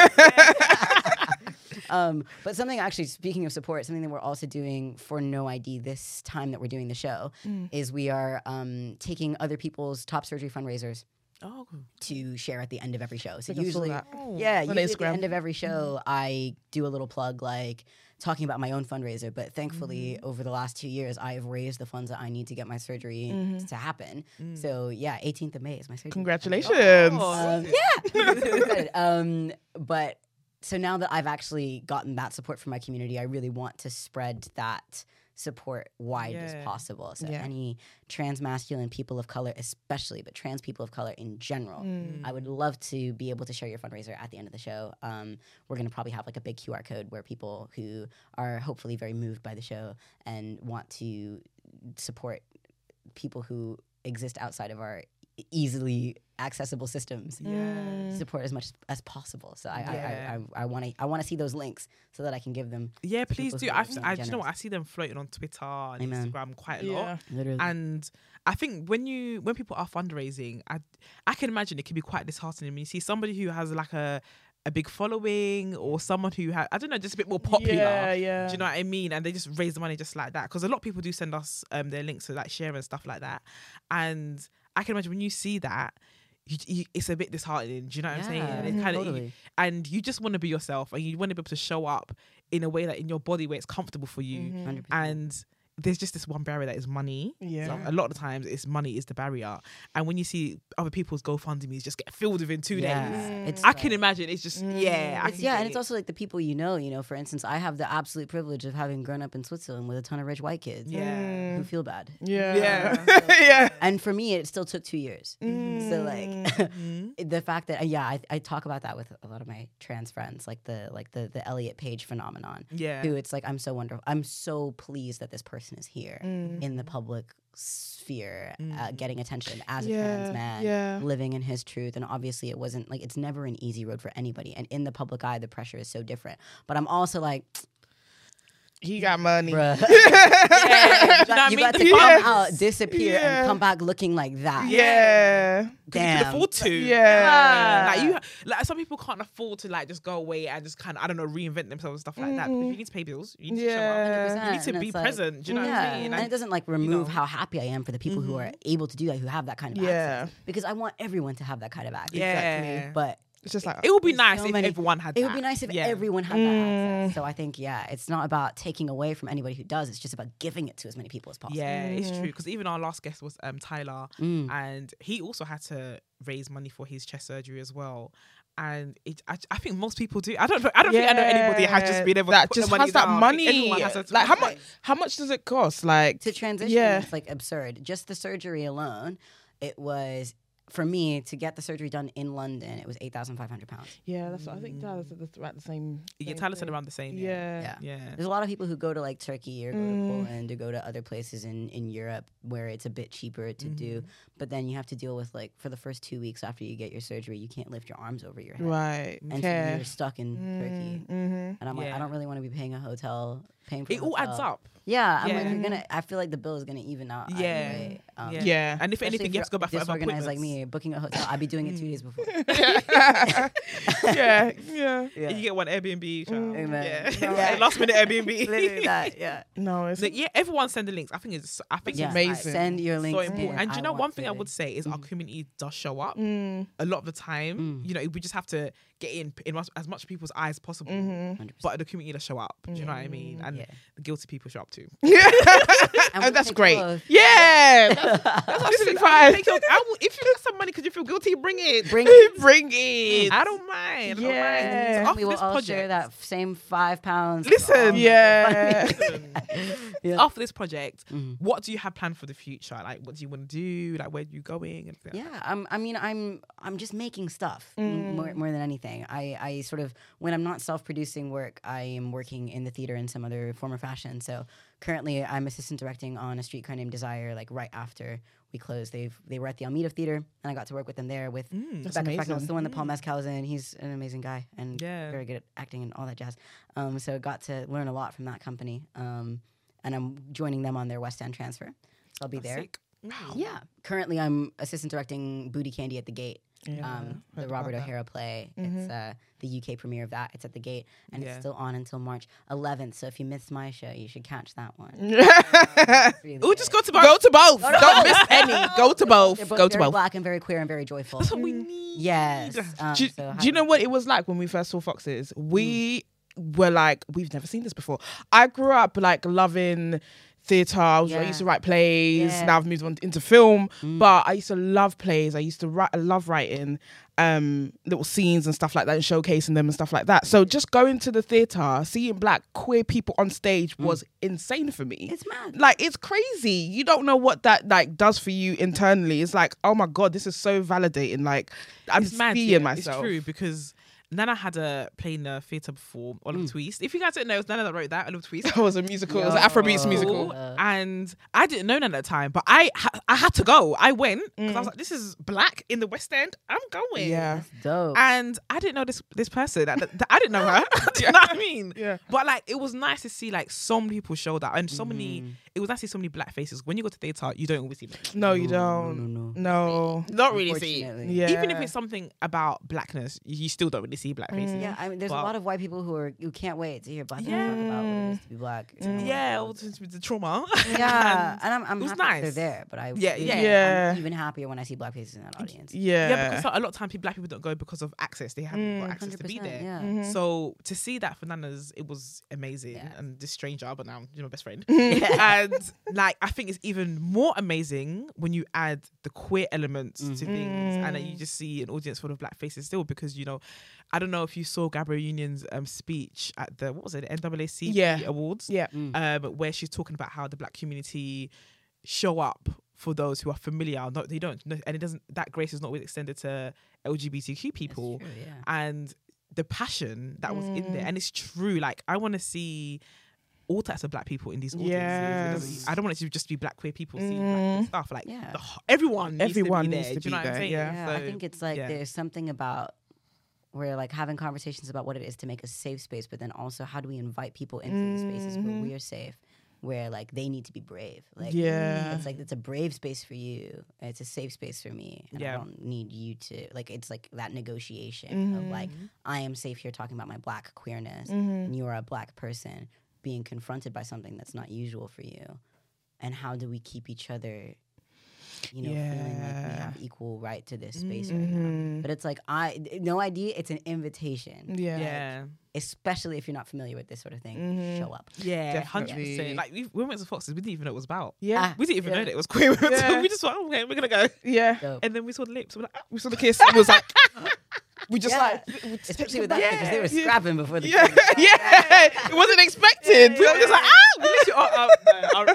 um, but something actually, speaking of support, something that we're also doing for No ID this time that we're doing the show Mm. is we are um, taking other people's top surgery fundraisers Oh, to share at the end of every show. So think I saw usually, that. yeah, On usually at the end of every show, I do a little plug like talking about my own fundraiser. But thankfully, over the last two years, I have raised the funds that I need to get my surgery to happen. So yeah, 18th of May is my surgery. Congratulations. Oh, Um, yeah. Um, but so now that I've actually gotten that support from my community, I really want to spread that support wide as possible. So Yeah. any trans masculine people of color, especially, but trans people of color in general, Mm. I would love to be able to share your fundraiser at the end of the show. Um, we're gonna probably have like a big QR code where people who are hopefully very moved by the show and want to support people who exist outside of our easily accessible systems Yeah. support as much as possible. So I Yeah. I I want to I want to see those links so that I can give them Yeah, please do. I've, I, you know what? I see them floating on Twitter and Amen. Instagram quite a Yeah. lot. literally. And I think when you when people are fundraising, I I can imagine it can be quite disheartening when you see somebody who has like a a big following or someone who has I don't know just a bit more popular. Yeah, yeah. Do you know what I mean? And they just raise the money just like that because a lot of people do send us um their links to like share and stuff like that. And I can imagine when you see that. You, you, it's a bit disheartening. Do you know what I'm saying? And Yeah, it kind of, totally. and you just want to be yourself, and you want to be able to show up in a way that in your body where it's comfortable for you. Mm-hmm. 100%. And there's just this one barrier that is money. Yeah. So a lot of the times, it's money is the barrier. And when you see other people's GoFundMe's just get filled within two Yeah. days, It's I like- can imagine it's just yeah. It's, yeah, get and it's also like the people you know. You know, for instance, I have the absolute privilege of having grown up in Switzerland with a ton of rich white kids yeah. who feel bad. Yeah. Yeah. yeah. And for me, it still took two years. So like Mhm. the fact that yeah, I, I talk about that with a lot of my trans friends, like the like the the Elliot Page phenomenon. Yeah. Who it's like I'm so wonderful. I'm so pleased that this person is here Mm. in the public sphere, uh, getting attention as a trans man, yeah. living in his truth. And obviously, it wasn't like it's never an easy road for anybody. And in the public eye, the pressure is so different. But I'm also like. He got money. Bruh. Yeah, you do you know what I got, you got to Yes. out, disappear, Yeah. and come back looking like that. Yeah. You Damn. can afford to. Yeah. Like you, like some people can't afford to like just go away and just kind of I don't know reinvent themselves and stuff like that. Because you need to pay bills. You need to show up. Yeah. You need to And be it's like- present. Do you know what I mean? and it doesn't like remove know. Mm-hmm. how happy I am for the people who are able to do that, who have that kind of Yeah. access. Because I want everyone to have that kind of access. Yeah. But It's just like It would be nice so if many- everyone had. it that. would be nice if Yeah. everyone had that Mm. access. So I think, yeah, it's not about taking away from anybody who does. It's just about giving it to as many people as possible. Yeah, it's true. Because even our last guest was um, Tyler, Mm. and he also had to raise money for his chest surgery as well. And it, I, I think most people do. I don't know. I don't think I know anybody has just been able that to put just money has that down. Money. everyone has to- like how much? How much does it cost? Like to transition Yeah. it's like absurd just the surgery alone it was for me to get the surgery done in london it was 8500 pounds yeah, that's what I think. Tyler said that's about the same. Yeah, Tyler said around the same. Yeah. yeah Yeah. there's a lot of people who go to like turkey or go Mm. to poland or go to other places in, in europe where it's a bit cheaper to do Mm-hmm. but then you have to deal with like for the first two weeks after you get your surgery you can't lift your arms over your head Right. and so Okay. you're stuck in turkey Mm-hmm. and i'm like i don't really want to be paying a hotel paying for It all adds up. yeah i'm like Yeah. you're gonna i feel like the bill is gonna even out Yeah. way. Um, Yeah. Yeah. And if anything, you have to go back for you're disorganized like me, booking a hotel. I'd be doing it two days before. yeah. Yeah. Yeah. You get one Airbnb. child. Amen. Yeah. Yeah. Last minute Airbnb. Literally that, yeah. No, it's So, yeah, everyone send the links. I think it's. I think yeah. it's amazing. Send your links. so links. important. And you know one thing I would say is our community does show up Mm, a lot of the time. Mm. You know, we just have to get in in much, as much people's eyes as possible. mhm. But the community does show up. Do you know what I mean? And Yeah. the guilty people show up too. And And that's great. both. Yeah. That's, that's absolutely Listen, I will your- I will- if you got some money because you feel guilty, bring it. Bring it. Bring it. I don't mind. I don't Yeah. mind. So after we will this all project, share that same five pounds. Listen. Oh, Yeah. Yeah. after this project, Mhm. what do you have planned for the future? Like, what do you want to do? Like, where are you going? And Yeah, I'm, I mean, I'm I'm just making stuff Mm. more, more than anything. I, I sort of when I'm not self-producing work, I am working in the theater in some other form or fashion. So currently, I'm assistant directing on a streetcar named Desire. Like right after we closed, they've they were at the Almeida Theater, and I got to work with them there with Mm. That's Rebecca Frecknall, the one that Paul Mescal is in. He's an amazing guy and Yeah. very good at acting and all that jazz. Um, so got to learn a lot from that company. Um, and I'm joining them on their West End transfer. So I'll be there. Sick. Yeah. Currently, I'm assistant directing Booty Candy at the Gate, Yeah, um, the Robert about that. O'Hara play. It's uh, the UK premiere of that. It's at the Gate, and Yeah. it's still on until March 11th. So if you missed my show, you should catch that one. Mm. Really We'll just go to Go to both. to Don't both. miss any. Go to both. They're both Go to both. black and very queer and very joyful. That's what we need. Yes. Um, do, so do you know what it was like when we first saw Foxes? We were like, we've never seen this before. I grew up like loving theatre. I, was, I used to write plays. Yeah. Now I've moved on into film, Mm. but I used to love plays. I used to write. I love writing um little scenes and stuff like that and showcasing them and stuff like that so just going to the theater seeing black queer people on stage was insane for me Mm. It's mad. like it's crazy you don't know what that like does for you internally it's like oh my god this is so validating like i'm It's mad. seeing yeah, myself It's true because Nana had a play in the theatre before, Oliver Mm. Twist. If you guys don't know, it's Nana that wrote that, Oliver Twist. it was a musical it was an Yo. afrobeats Cool. musical Uh, and I didn't know Nana at the time, but I ha- I had to go. I went because I was like, this is black in the West End. I'm going. yeah Dope. And I didn't know this this person. That, that- I didn't know her. Do you know what I mean? Yeah. But like, it was nice to see like so many people show that and so many. Mhm. It was nice to see so many black faces. When you go to theater, you don't always see them. no you don't no, no. no no. Not really see. yeah Even if it's something about blackness, you still don't really see black faces. Mm. Yeah, I mean, there's But- a lot of white people who are who can't wait to hear black people Yeah. talk about what it is to be black. It's Mm. Yeah, wild. all the, the trauma. yeah, and I'm, I'm happy nice. they're there, but I Yeah, yeah. Yeah. I'm even happier when I see black faces in that audience. yeah Yeah, because a lot of time people, black people don't go because of access. They haven't Mm, got access to be there. Yeah. Mhm. So to see that for Nanas, it was amazing. Yeah. And this stranger, but now you're my best friend. Yeah. and like I think it's even more amazing when you add the queer elements to Mhm. things, and then you Mm. just see an audience full of black faces still. Because you know, I don't know if you saw Gabrielle Union's um, speech at the what was it, the NAACP Yeah. Awards, yeah Mm. um, where she's talking about how the black community show up for those who are familiar. Not they don't, and it doesn't. That grace is not always extended to LGBTQ people true, yeah. and the passion that was in there. Mm. And it's true. Like I want to see all types of black people in these audiences. Yes. I don't want it to just be black queer people seeing Mm. black stuff. Like Yeah. the, everyone, Everyone needs needs to be to there. be do you know there, what I'm yeah. Yeah, I think it's like yeah. there's something about we're like having conversations about what it is to make a safe space, but then also how do we invite people into the spaces where mm-hmm. we are safe, where like they need to be brave. Like Yeah. it's like it's a brave space for you. It's a safe space for me. And I don't need you to like it's like that negotiation of like mm-hmm. I am safe here talking about my black queerness mm-hmm. and you are a black person being confronted by something that's not usual for you. And how do we keep each other you know, feeling like we have equal right to this space Mm-hmm. now. But it's like I no idea, it's an invitation. Yeah. Yeah. Especially if you're not familiar with this sort of thing. Mm-hmm. Show up. Yeah, hundred Definitely. percent. Like we, we went to Foxes, we didn't even know what it was about. Yeah. Ah, We didn't even Yeah. know that it was queer. We Yeah. we just thought, oh, okay, we're gonna go. Yeah. Dope. And then we saw the lips. We're like, ah, We saw the kiss. It was like we just Yeah. like Especially with that because they were Yeah. scrapping before the yeah, kiss. yeah. It wasn't expected. we were just like, ah, we literally, our, our, no, our,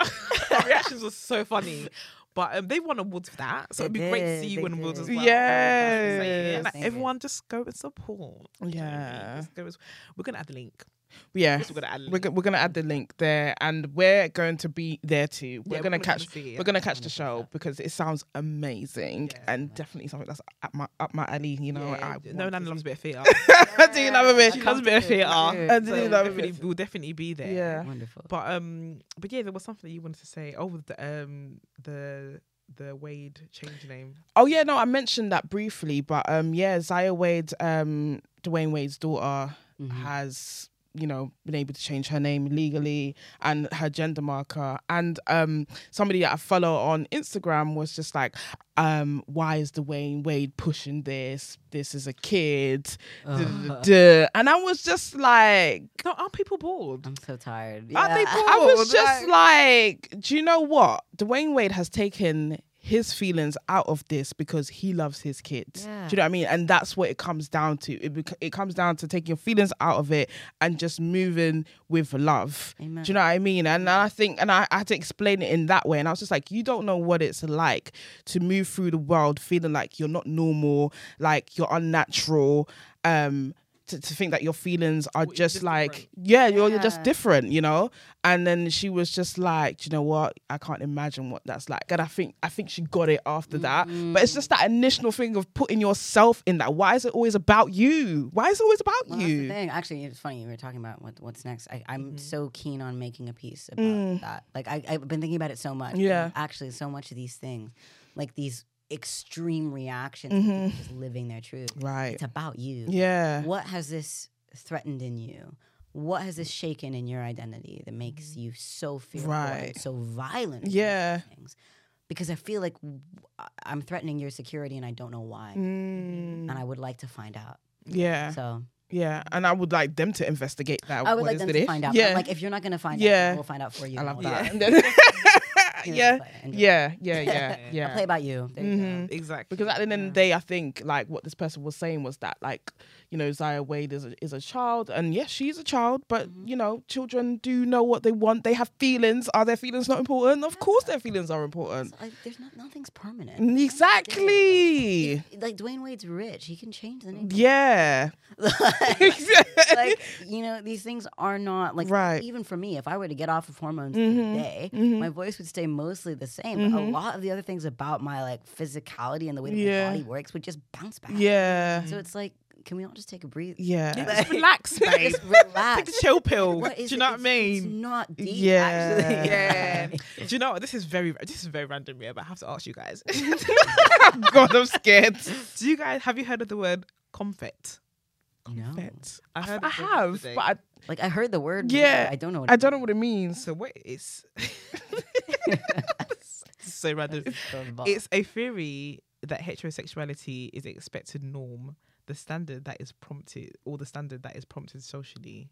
our reactions were so funny. But um, they won awards for that, so They it'd be great to see you they win awards as well. Yes. Yeah, like, everyone just go and support. You know what I mean? Yeah. Just go and- we're gonna add the link. Yeah. We're gonna add the We're, link. go- we're gonna add the link there, and we're going to be there too. We're Yeah, gonna we're gonna catch. see it. We're gonna catch the show because it sounds amazing Yeah. and definitely something that's up my up my alley. You know, Yeah, I no, want Nana to loves a bit of theatre. I do love a bit. she loves a bit of theatre. I do so love a definitely. We'll definitely be there. Yeah. Wonderful. But um, but yeah, there was something that you wanted to say. Oh, the um, the the Wade change name. Oh yeah, no, I mentioned that briefly, but um, yeah, Zaya Wade, um, Dwyane Wade's daughter, Mhm. has you know been able to change her name legally and her gender marker. And um, somebody that I follow on Instagram was just like, um, why is Dwyane Wade pushing this? This is a kid, duh, duh, duh, duh. and I was just like, No, aren't people bored? I'm so tired. Aren't they bored? I was Bored, just like, do you know what? Dwyane Wade has taken his feelings out of this because he loves his kids. Yeah. Do you know what I mean? And that's what it comes down to. It bec- it comes down to taking your feelings out of it and just moving with love. Amen. Do you know what I mean? And I think, and I, I had to explain it in that way. And I was just like, you don't know what it's like to move through the world feeling like you're not normal, like you're unnatural. Um, to, to think that your feelings are You're just, just like, different. yeah, you're, you're just different, you know. And then she was just like, you know what? I can't imagine what that's like. And I think, I think she got it after that. But it's just that initial thing of putting yourself in that. Why is it always about you? Why is it always about Well, that's the you? thing. Actually, it's funny. you were talking about what, what's next. I, I'm Mm-hmm. so keen on making a piece about Mm. that. Like I, I've been thinking about it so much. Yeah. Actually, so much of these things, like these extreme reactions, Mm-hmm. just living their truth. Right. It's about you. Yeah. What has this threatened in you? What has this shaken in your identity that makes you so fearful Mm-hmm. Right. so violent? Yeah. Things? Because I feel like I'm threatening your security and I don't know why. Mm, And I would like to find out. yeah. So Yeah. And I would like them to investigate that. I would What like them to if? find out. Yeah. But, like if you're not gonna find Yeah. out, we'll find out for you. I love that. you yeah. like. Yeah. Yeah. Yeah. I'll Yeah. play about you. Mm-hmm. Exactly. Because at the end of the day, I think like what this person was saying was that like you know Zaya Wade is a, is a child, and yes, she's a child, but Mm-hmm. you know children do know what they want. They have feelings. Are their feelings not important? Of course, their feelings are important. Like, there's not nothing's permanent. Exactly. Like, like Dwyane Wade's rich. He can change the name. Yeah. like you know, these things are not like Right. even for me, if I were to get off of hormones Mhm. today, Mhm. my voice would stay mostly the same. But a Mhm. lot of the other things about my like physicality and the way that Yeah. my body works would just bounce back. Yeah. So it's like, can we all just take a breathe? Yeah. Yeah, just relax, babe. Just relax. Take a chill pill. What Do is you it? know what I It's- It's not deep. Yeah. Actually. Yeah. Do you know what? This is very this is very random, yeah, but I have to ask you guys. God, I'm scared. Do you guys have you heard of the word comphet? No. Fets. I heard I it have, today. but I, Like I heard the word. Yeah. but I don't know. What I don't know what it means. So what is so random. It's It's a theory that heterosexuality is the expected norm, the standard that is prompted, or the standard that is prompted socially.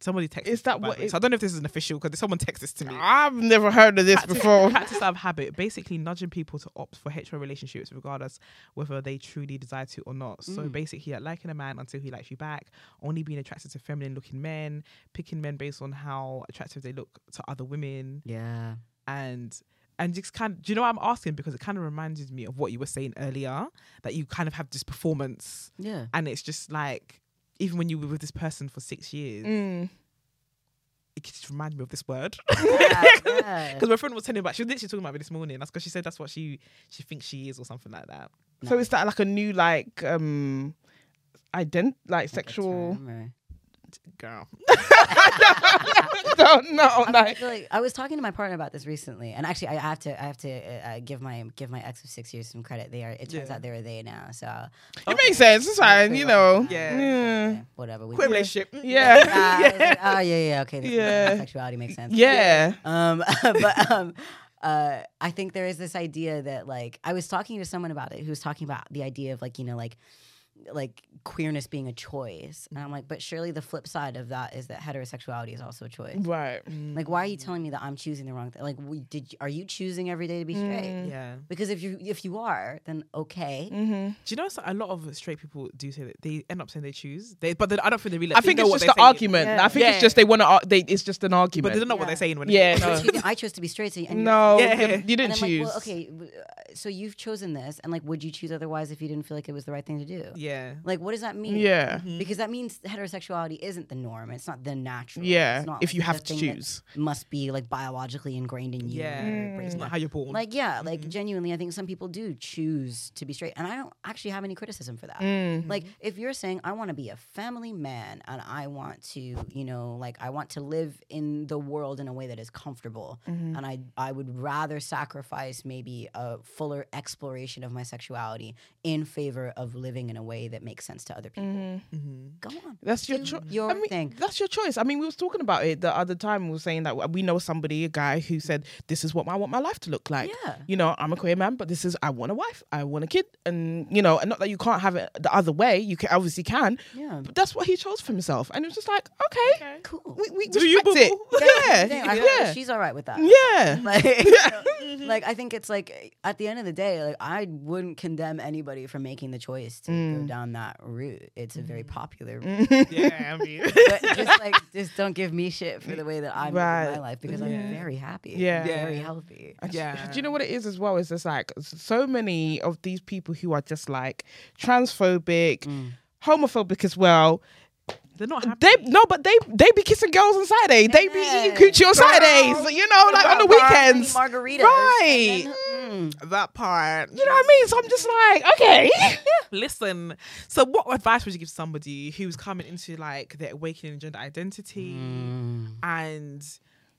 Somebody texted. Is that about what this. it- I don't know if this is an official because someone texted this to me. I've never heard of this Practice- before. Practice out of habit, basically nudging people to opt for hetero relationships regardless whether they truly desire to or not. So Mm. basically, like, liking a man until he likes you back, only being attracted to feminine looking men, picking men based on how attractive they look to other women, Yeah. and and just kind of, do you know what I'm asking? Because it kind of reminded me of what you were saying earlier that you kind of have this performance, Yeah. and it's just like even when you were with this person for six years, Mm. it just reminded me of this word. yeah. yeah. Because my friend was telling me about, she was literally talking about me this morning. That's because she said that's what she she thinks she is or something like that. So is that like a new like um ident like sexual. Term or- Girl. don't know. I, I Like, feel like I was talking to my partner about this recently, and actually, I have to, I have to uh, uh, give my give my ex of six years some credit. They are. It turns Yeah. out they're a they now, so it makes sense. It's fine. You know. Yeah. Yeah. whatever. We Quick relationship. Yeah. Ah, I was like, oh yeah, yeah, okay. This Yeah. sexuality makes sense. Yeah. Um, but um, uh, I think there is this idea that like I was talking to someone about it who was talking about the idea of like you know like like queerness being a choice, and I'm like, but surely the flip side of that is that heterosexuality is also a choice. Right. Like, why are you telling me that I'm choosing the wrong thing? Like, we, did you- are you choosing every day to be straight? Mm. Yeah. Because if you if you are, then okay. Mm-hmm. Do you know so- a lot of straight people do say that they end up saying they choose, they, but they, I don't think they really. I think know it's just they're the argument. Yeah. I think Yeah. it's just they want to. They it's just an but argument. they don't know what they're saying when. Yeah, They, no. I chose to be straight. So you're- no, Yeah. you, you didn't I'm choose. like, well, okay, uh, so you've chosen this, and like, would you choose otherwise if you didn't feel like it was the right thing to do? yeah. Like, what does that mean? Yeah. Because that means heterosexuality isn't the norm. It's not the natural. Yeah. It's not If like you have to thing that choose. must be like biologically ingrained in you. Yeah. or Mm. raised It's not how you're born. Like yeah, like genuinely, I think some people do choose to be straight, and I don't actually have any criticism for that. Mm. Like if you're saying I want to be a family man and I want to, you know, like I want to live in the world in a way that is comfortable, Mm-hmm. and I I would rather sacrifice maybe a fuller exploration of my sexuality in favor of living in a way that makes sense to other people. Mhm. Go on, That's your choice. your I mean, thing. That's your choice. I mean, we was talking about it the other time. We were saying that we know somebody, a guy who said, "This is what I want my life to look like." Yeah. You know, I'm a queer man, but this is I want a wife, I want a kid, and you know, and not that you can't have it the other way. You can obviously can, Yeah. but that's what he chose for himself, and it was just like, okay, Cool. we, we Do respect you, it. boo-boo? Yeah, Dang, I hope yeah, she's all right with that. yeah. Like, you know, like I think it's like at the end of the day, like I wouldn't condemn anybody for making the choice to Mm. go down that route. It's a very popular route. Mm-hmm. Yeah, I mean. but just like just don't give me shit for the way that I'm living my life because I'm very happy. Yeah. I'm very healthy. Yeah. Do you know what it is as well? Is just like so many of these people who are just like transphobic, Mm. homophobic as well. They're not happy. They no, but they they be kissing girls on Saturday. They be eating Yeah. coochie on Saturdays. You know, like on the weekends. margaritas, Right. And then, mm. that part. You know what I mean? So I'm just like, okay. Listen. So, what advice would you give somebody who's coming into like their awakening gender identity? Mm. And,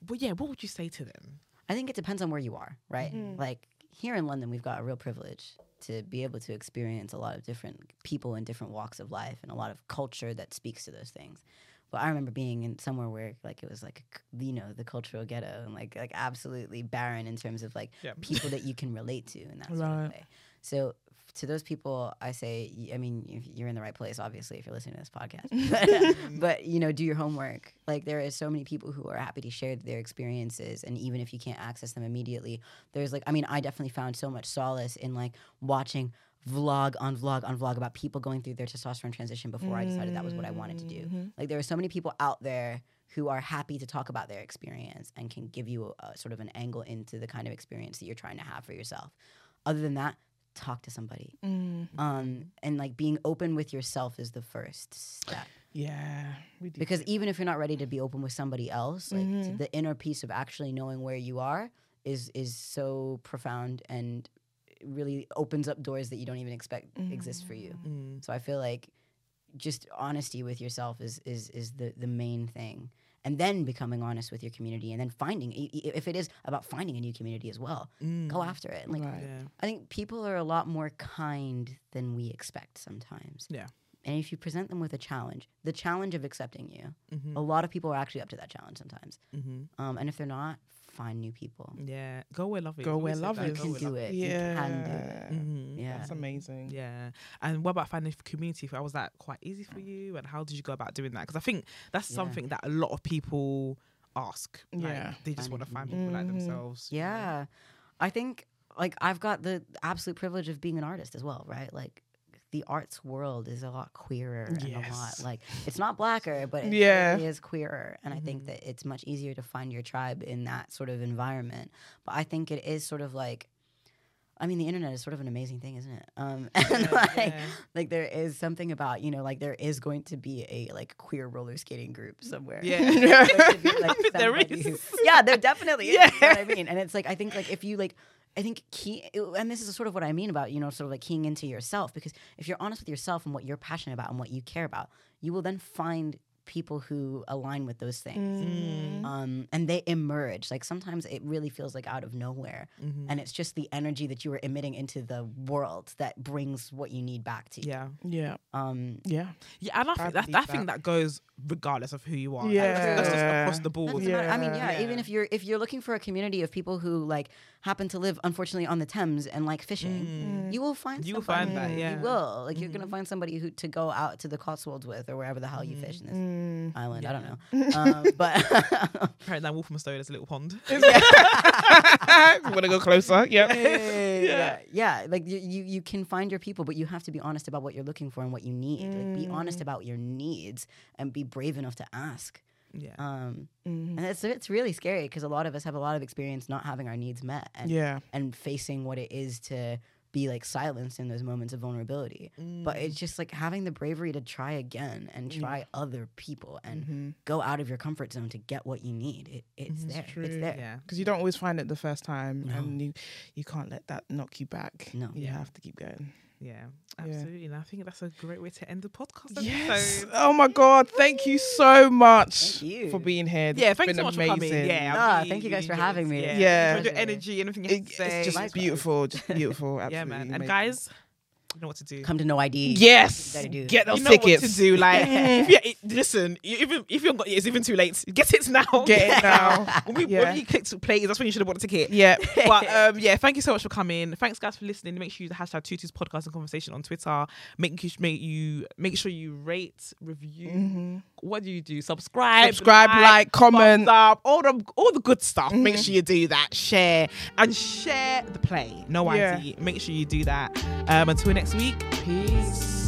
well, yeah, what would you say to them? I think it depends on where you are, right? Mm-hmm. Like here in London, we've got a real privilege to be able to experience a lot of different people in different walks of life and a lot of culture that speaks to those things. But I remember being in somewhere where like it was like you know the cultural ghetto and like like absolutely barren in terms of like Yeah. people that you can relate to in that sort Right. of way. So to those people, I say, I mean, you're in the right place, obviously, if you're listening to this podcast. Uh, mm-hmm. but you know, do your homework. Like there is so many people who are happy to share their experiences, and even if you can't access them immediately, there's like, I mean, I definitely found so much solace in like watching vlog on vlog on vlog about people going through their testosterone transition before I decided that was what I wanted to do. Mm-hmm. Like there are so many people out there who are happy to talk about their experience and can give you a, a sort of an angle into the kind of experience that you're trying to have for yourself. Other than that, talk to somebody. Mm-hmm. Um, and like being open with yourself is the first step. Yeah, we do. Because even if you're not ready to be open with somebody else, like t- the inner piece of actually knowing where you are is is so profound and really opens up doors that you don't even expect exist for you. Mm. So I feel like just honesty with yourself is is is the the main thing. And then becoming honest with your community, and then finding i- i- if it is about finding a new community as well, go after it. Like Right. Yeah. I think people are a lot more kind than we expect sometimes. Yeah. And if you present them with a challenge, the challenge of accepting you, Mm-hmm. a lot of people are actually up to that challenge sometimes. Mm-hmm. Um, and if they're not, find new people. Yeah. Go where love is. Go where said love that, You is. can do love it. is. You can do it. Mhm. Yeah. that's amazing. Yeah. And what about finding community? How was that quite easy for you? And how did you go about doing that? Because I think that's Yeah. something that a lot of people ask. Like, Yeah. They just want to find people like Mhm. themselves. you know? Yeah. I think like I've got the absolute privilege of being an artist as well, right? Like the arts world is a lot queerer and a lot like it's not blacker, but it Yeah. really is queerer. And I think that it's much easier to find your tribe in that sort of environment. But I think it is sort of like I mean, the internet is sort of an amazing thing, isn't it? Um, and Yeah, like, yeah. like there is something about you know, like there is going to be a like queer roller skating group somewhere. Yeah. There's be, like, There is. who- yeah, there definitely is. Yeah. You know I mean? And it's like I think like if you like I think key, and this is sort of what I mean about you know sort of like keying into yourself because if you're honest with yourself and what you're passionate about and what you care about, you will then find people who align with those things Mm. um, and they emerge like sometimes it really feels like out of nowhere Mm-hmm. and it's just the energy that you are emitting into the world that brings what you need back to you Yeah. Yeah. um Yeah. Yeah, and I think that, believe that that. that goes regardless of who you are. Like, Yeah. that's just across the board. Doesn't matter. I mean, yeah, Yeah. even if you're if you're looking for a community of people who like happen to live unfortunately on the Thames and like fishing, you will find Mm. You will find that, yeah. Mm-hmm. You will. Like you're gonna find somebody who to go out to the Cotswolds with or wherever the hell you fish in this Mm. island. I don't know. Um, but Apparently, down Walthamstow, there's a little pond. Want to go closer? Yep. yeah, yeah, like you, you you can find your people, but you have to be honest about what you're looking for and what you need. Like be Mm. honest about your needs and be brave enough to ask. yeah. Um, Mm-hmm. and it's it's really scary because a lot of us have a lot of experience not having our needs met and Yeah. and facing what it is to be like silenced in those moments of vulnerability. But mm. it's just like having the bravery to try again and mm. try other people and mm-hmm. go out of your comfort zone to get what you need. It, it's mm-hmm. there. It's true. there. yeah. Because you don't always find it the first time, and you you can't let that knock you back. No. you Yeah. have to keep going. Yeah, absolutely. And I think that's a great way to end the podcast. Yes. episode. Oh my God! Thank you so much Thank you. for being here. This Yeah, has thank you so much amazing. for coming. Yeah, I Ah, really, thank you guys really for having me. Yeah, Yeah. enjoyed your energy and everything you It- say. it's just Likewise. beautiful, just beautiful. Absolutely yeah, man. And amazing. guys, you know what to do. Come to no ID. yes, do. get those you know tickets. what to do. Like, if you, it- listen, you, even if you haven't got it's even too late. Get it now. Get it now. when, we, Yeah. when you click to play, that's when you should have bought a ticket. Yeah. but um, yeah, thank you so much for coming. Thanks guys for listening. Make sure you use the hashtag Tutu's podcast and conversation on Twitter. Make you make you make sure you rate, review. What do you do? Subscribe, Subscribe, like, comment. up, all the all the good stuff. Make sure you do that. Share and share the play. No Yeah. ID. Make sure you do that. Um, until next week. Peace.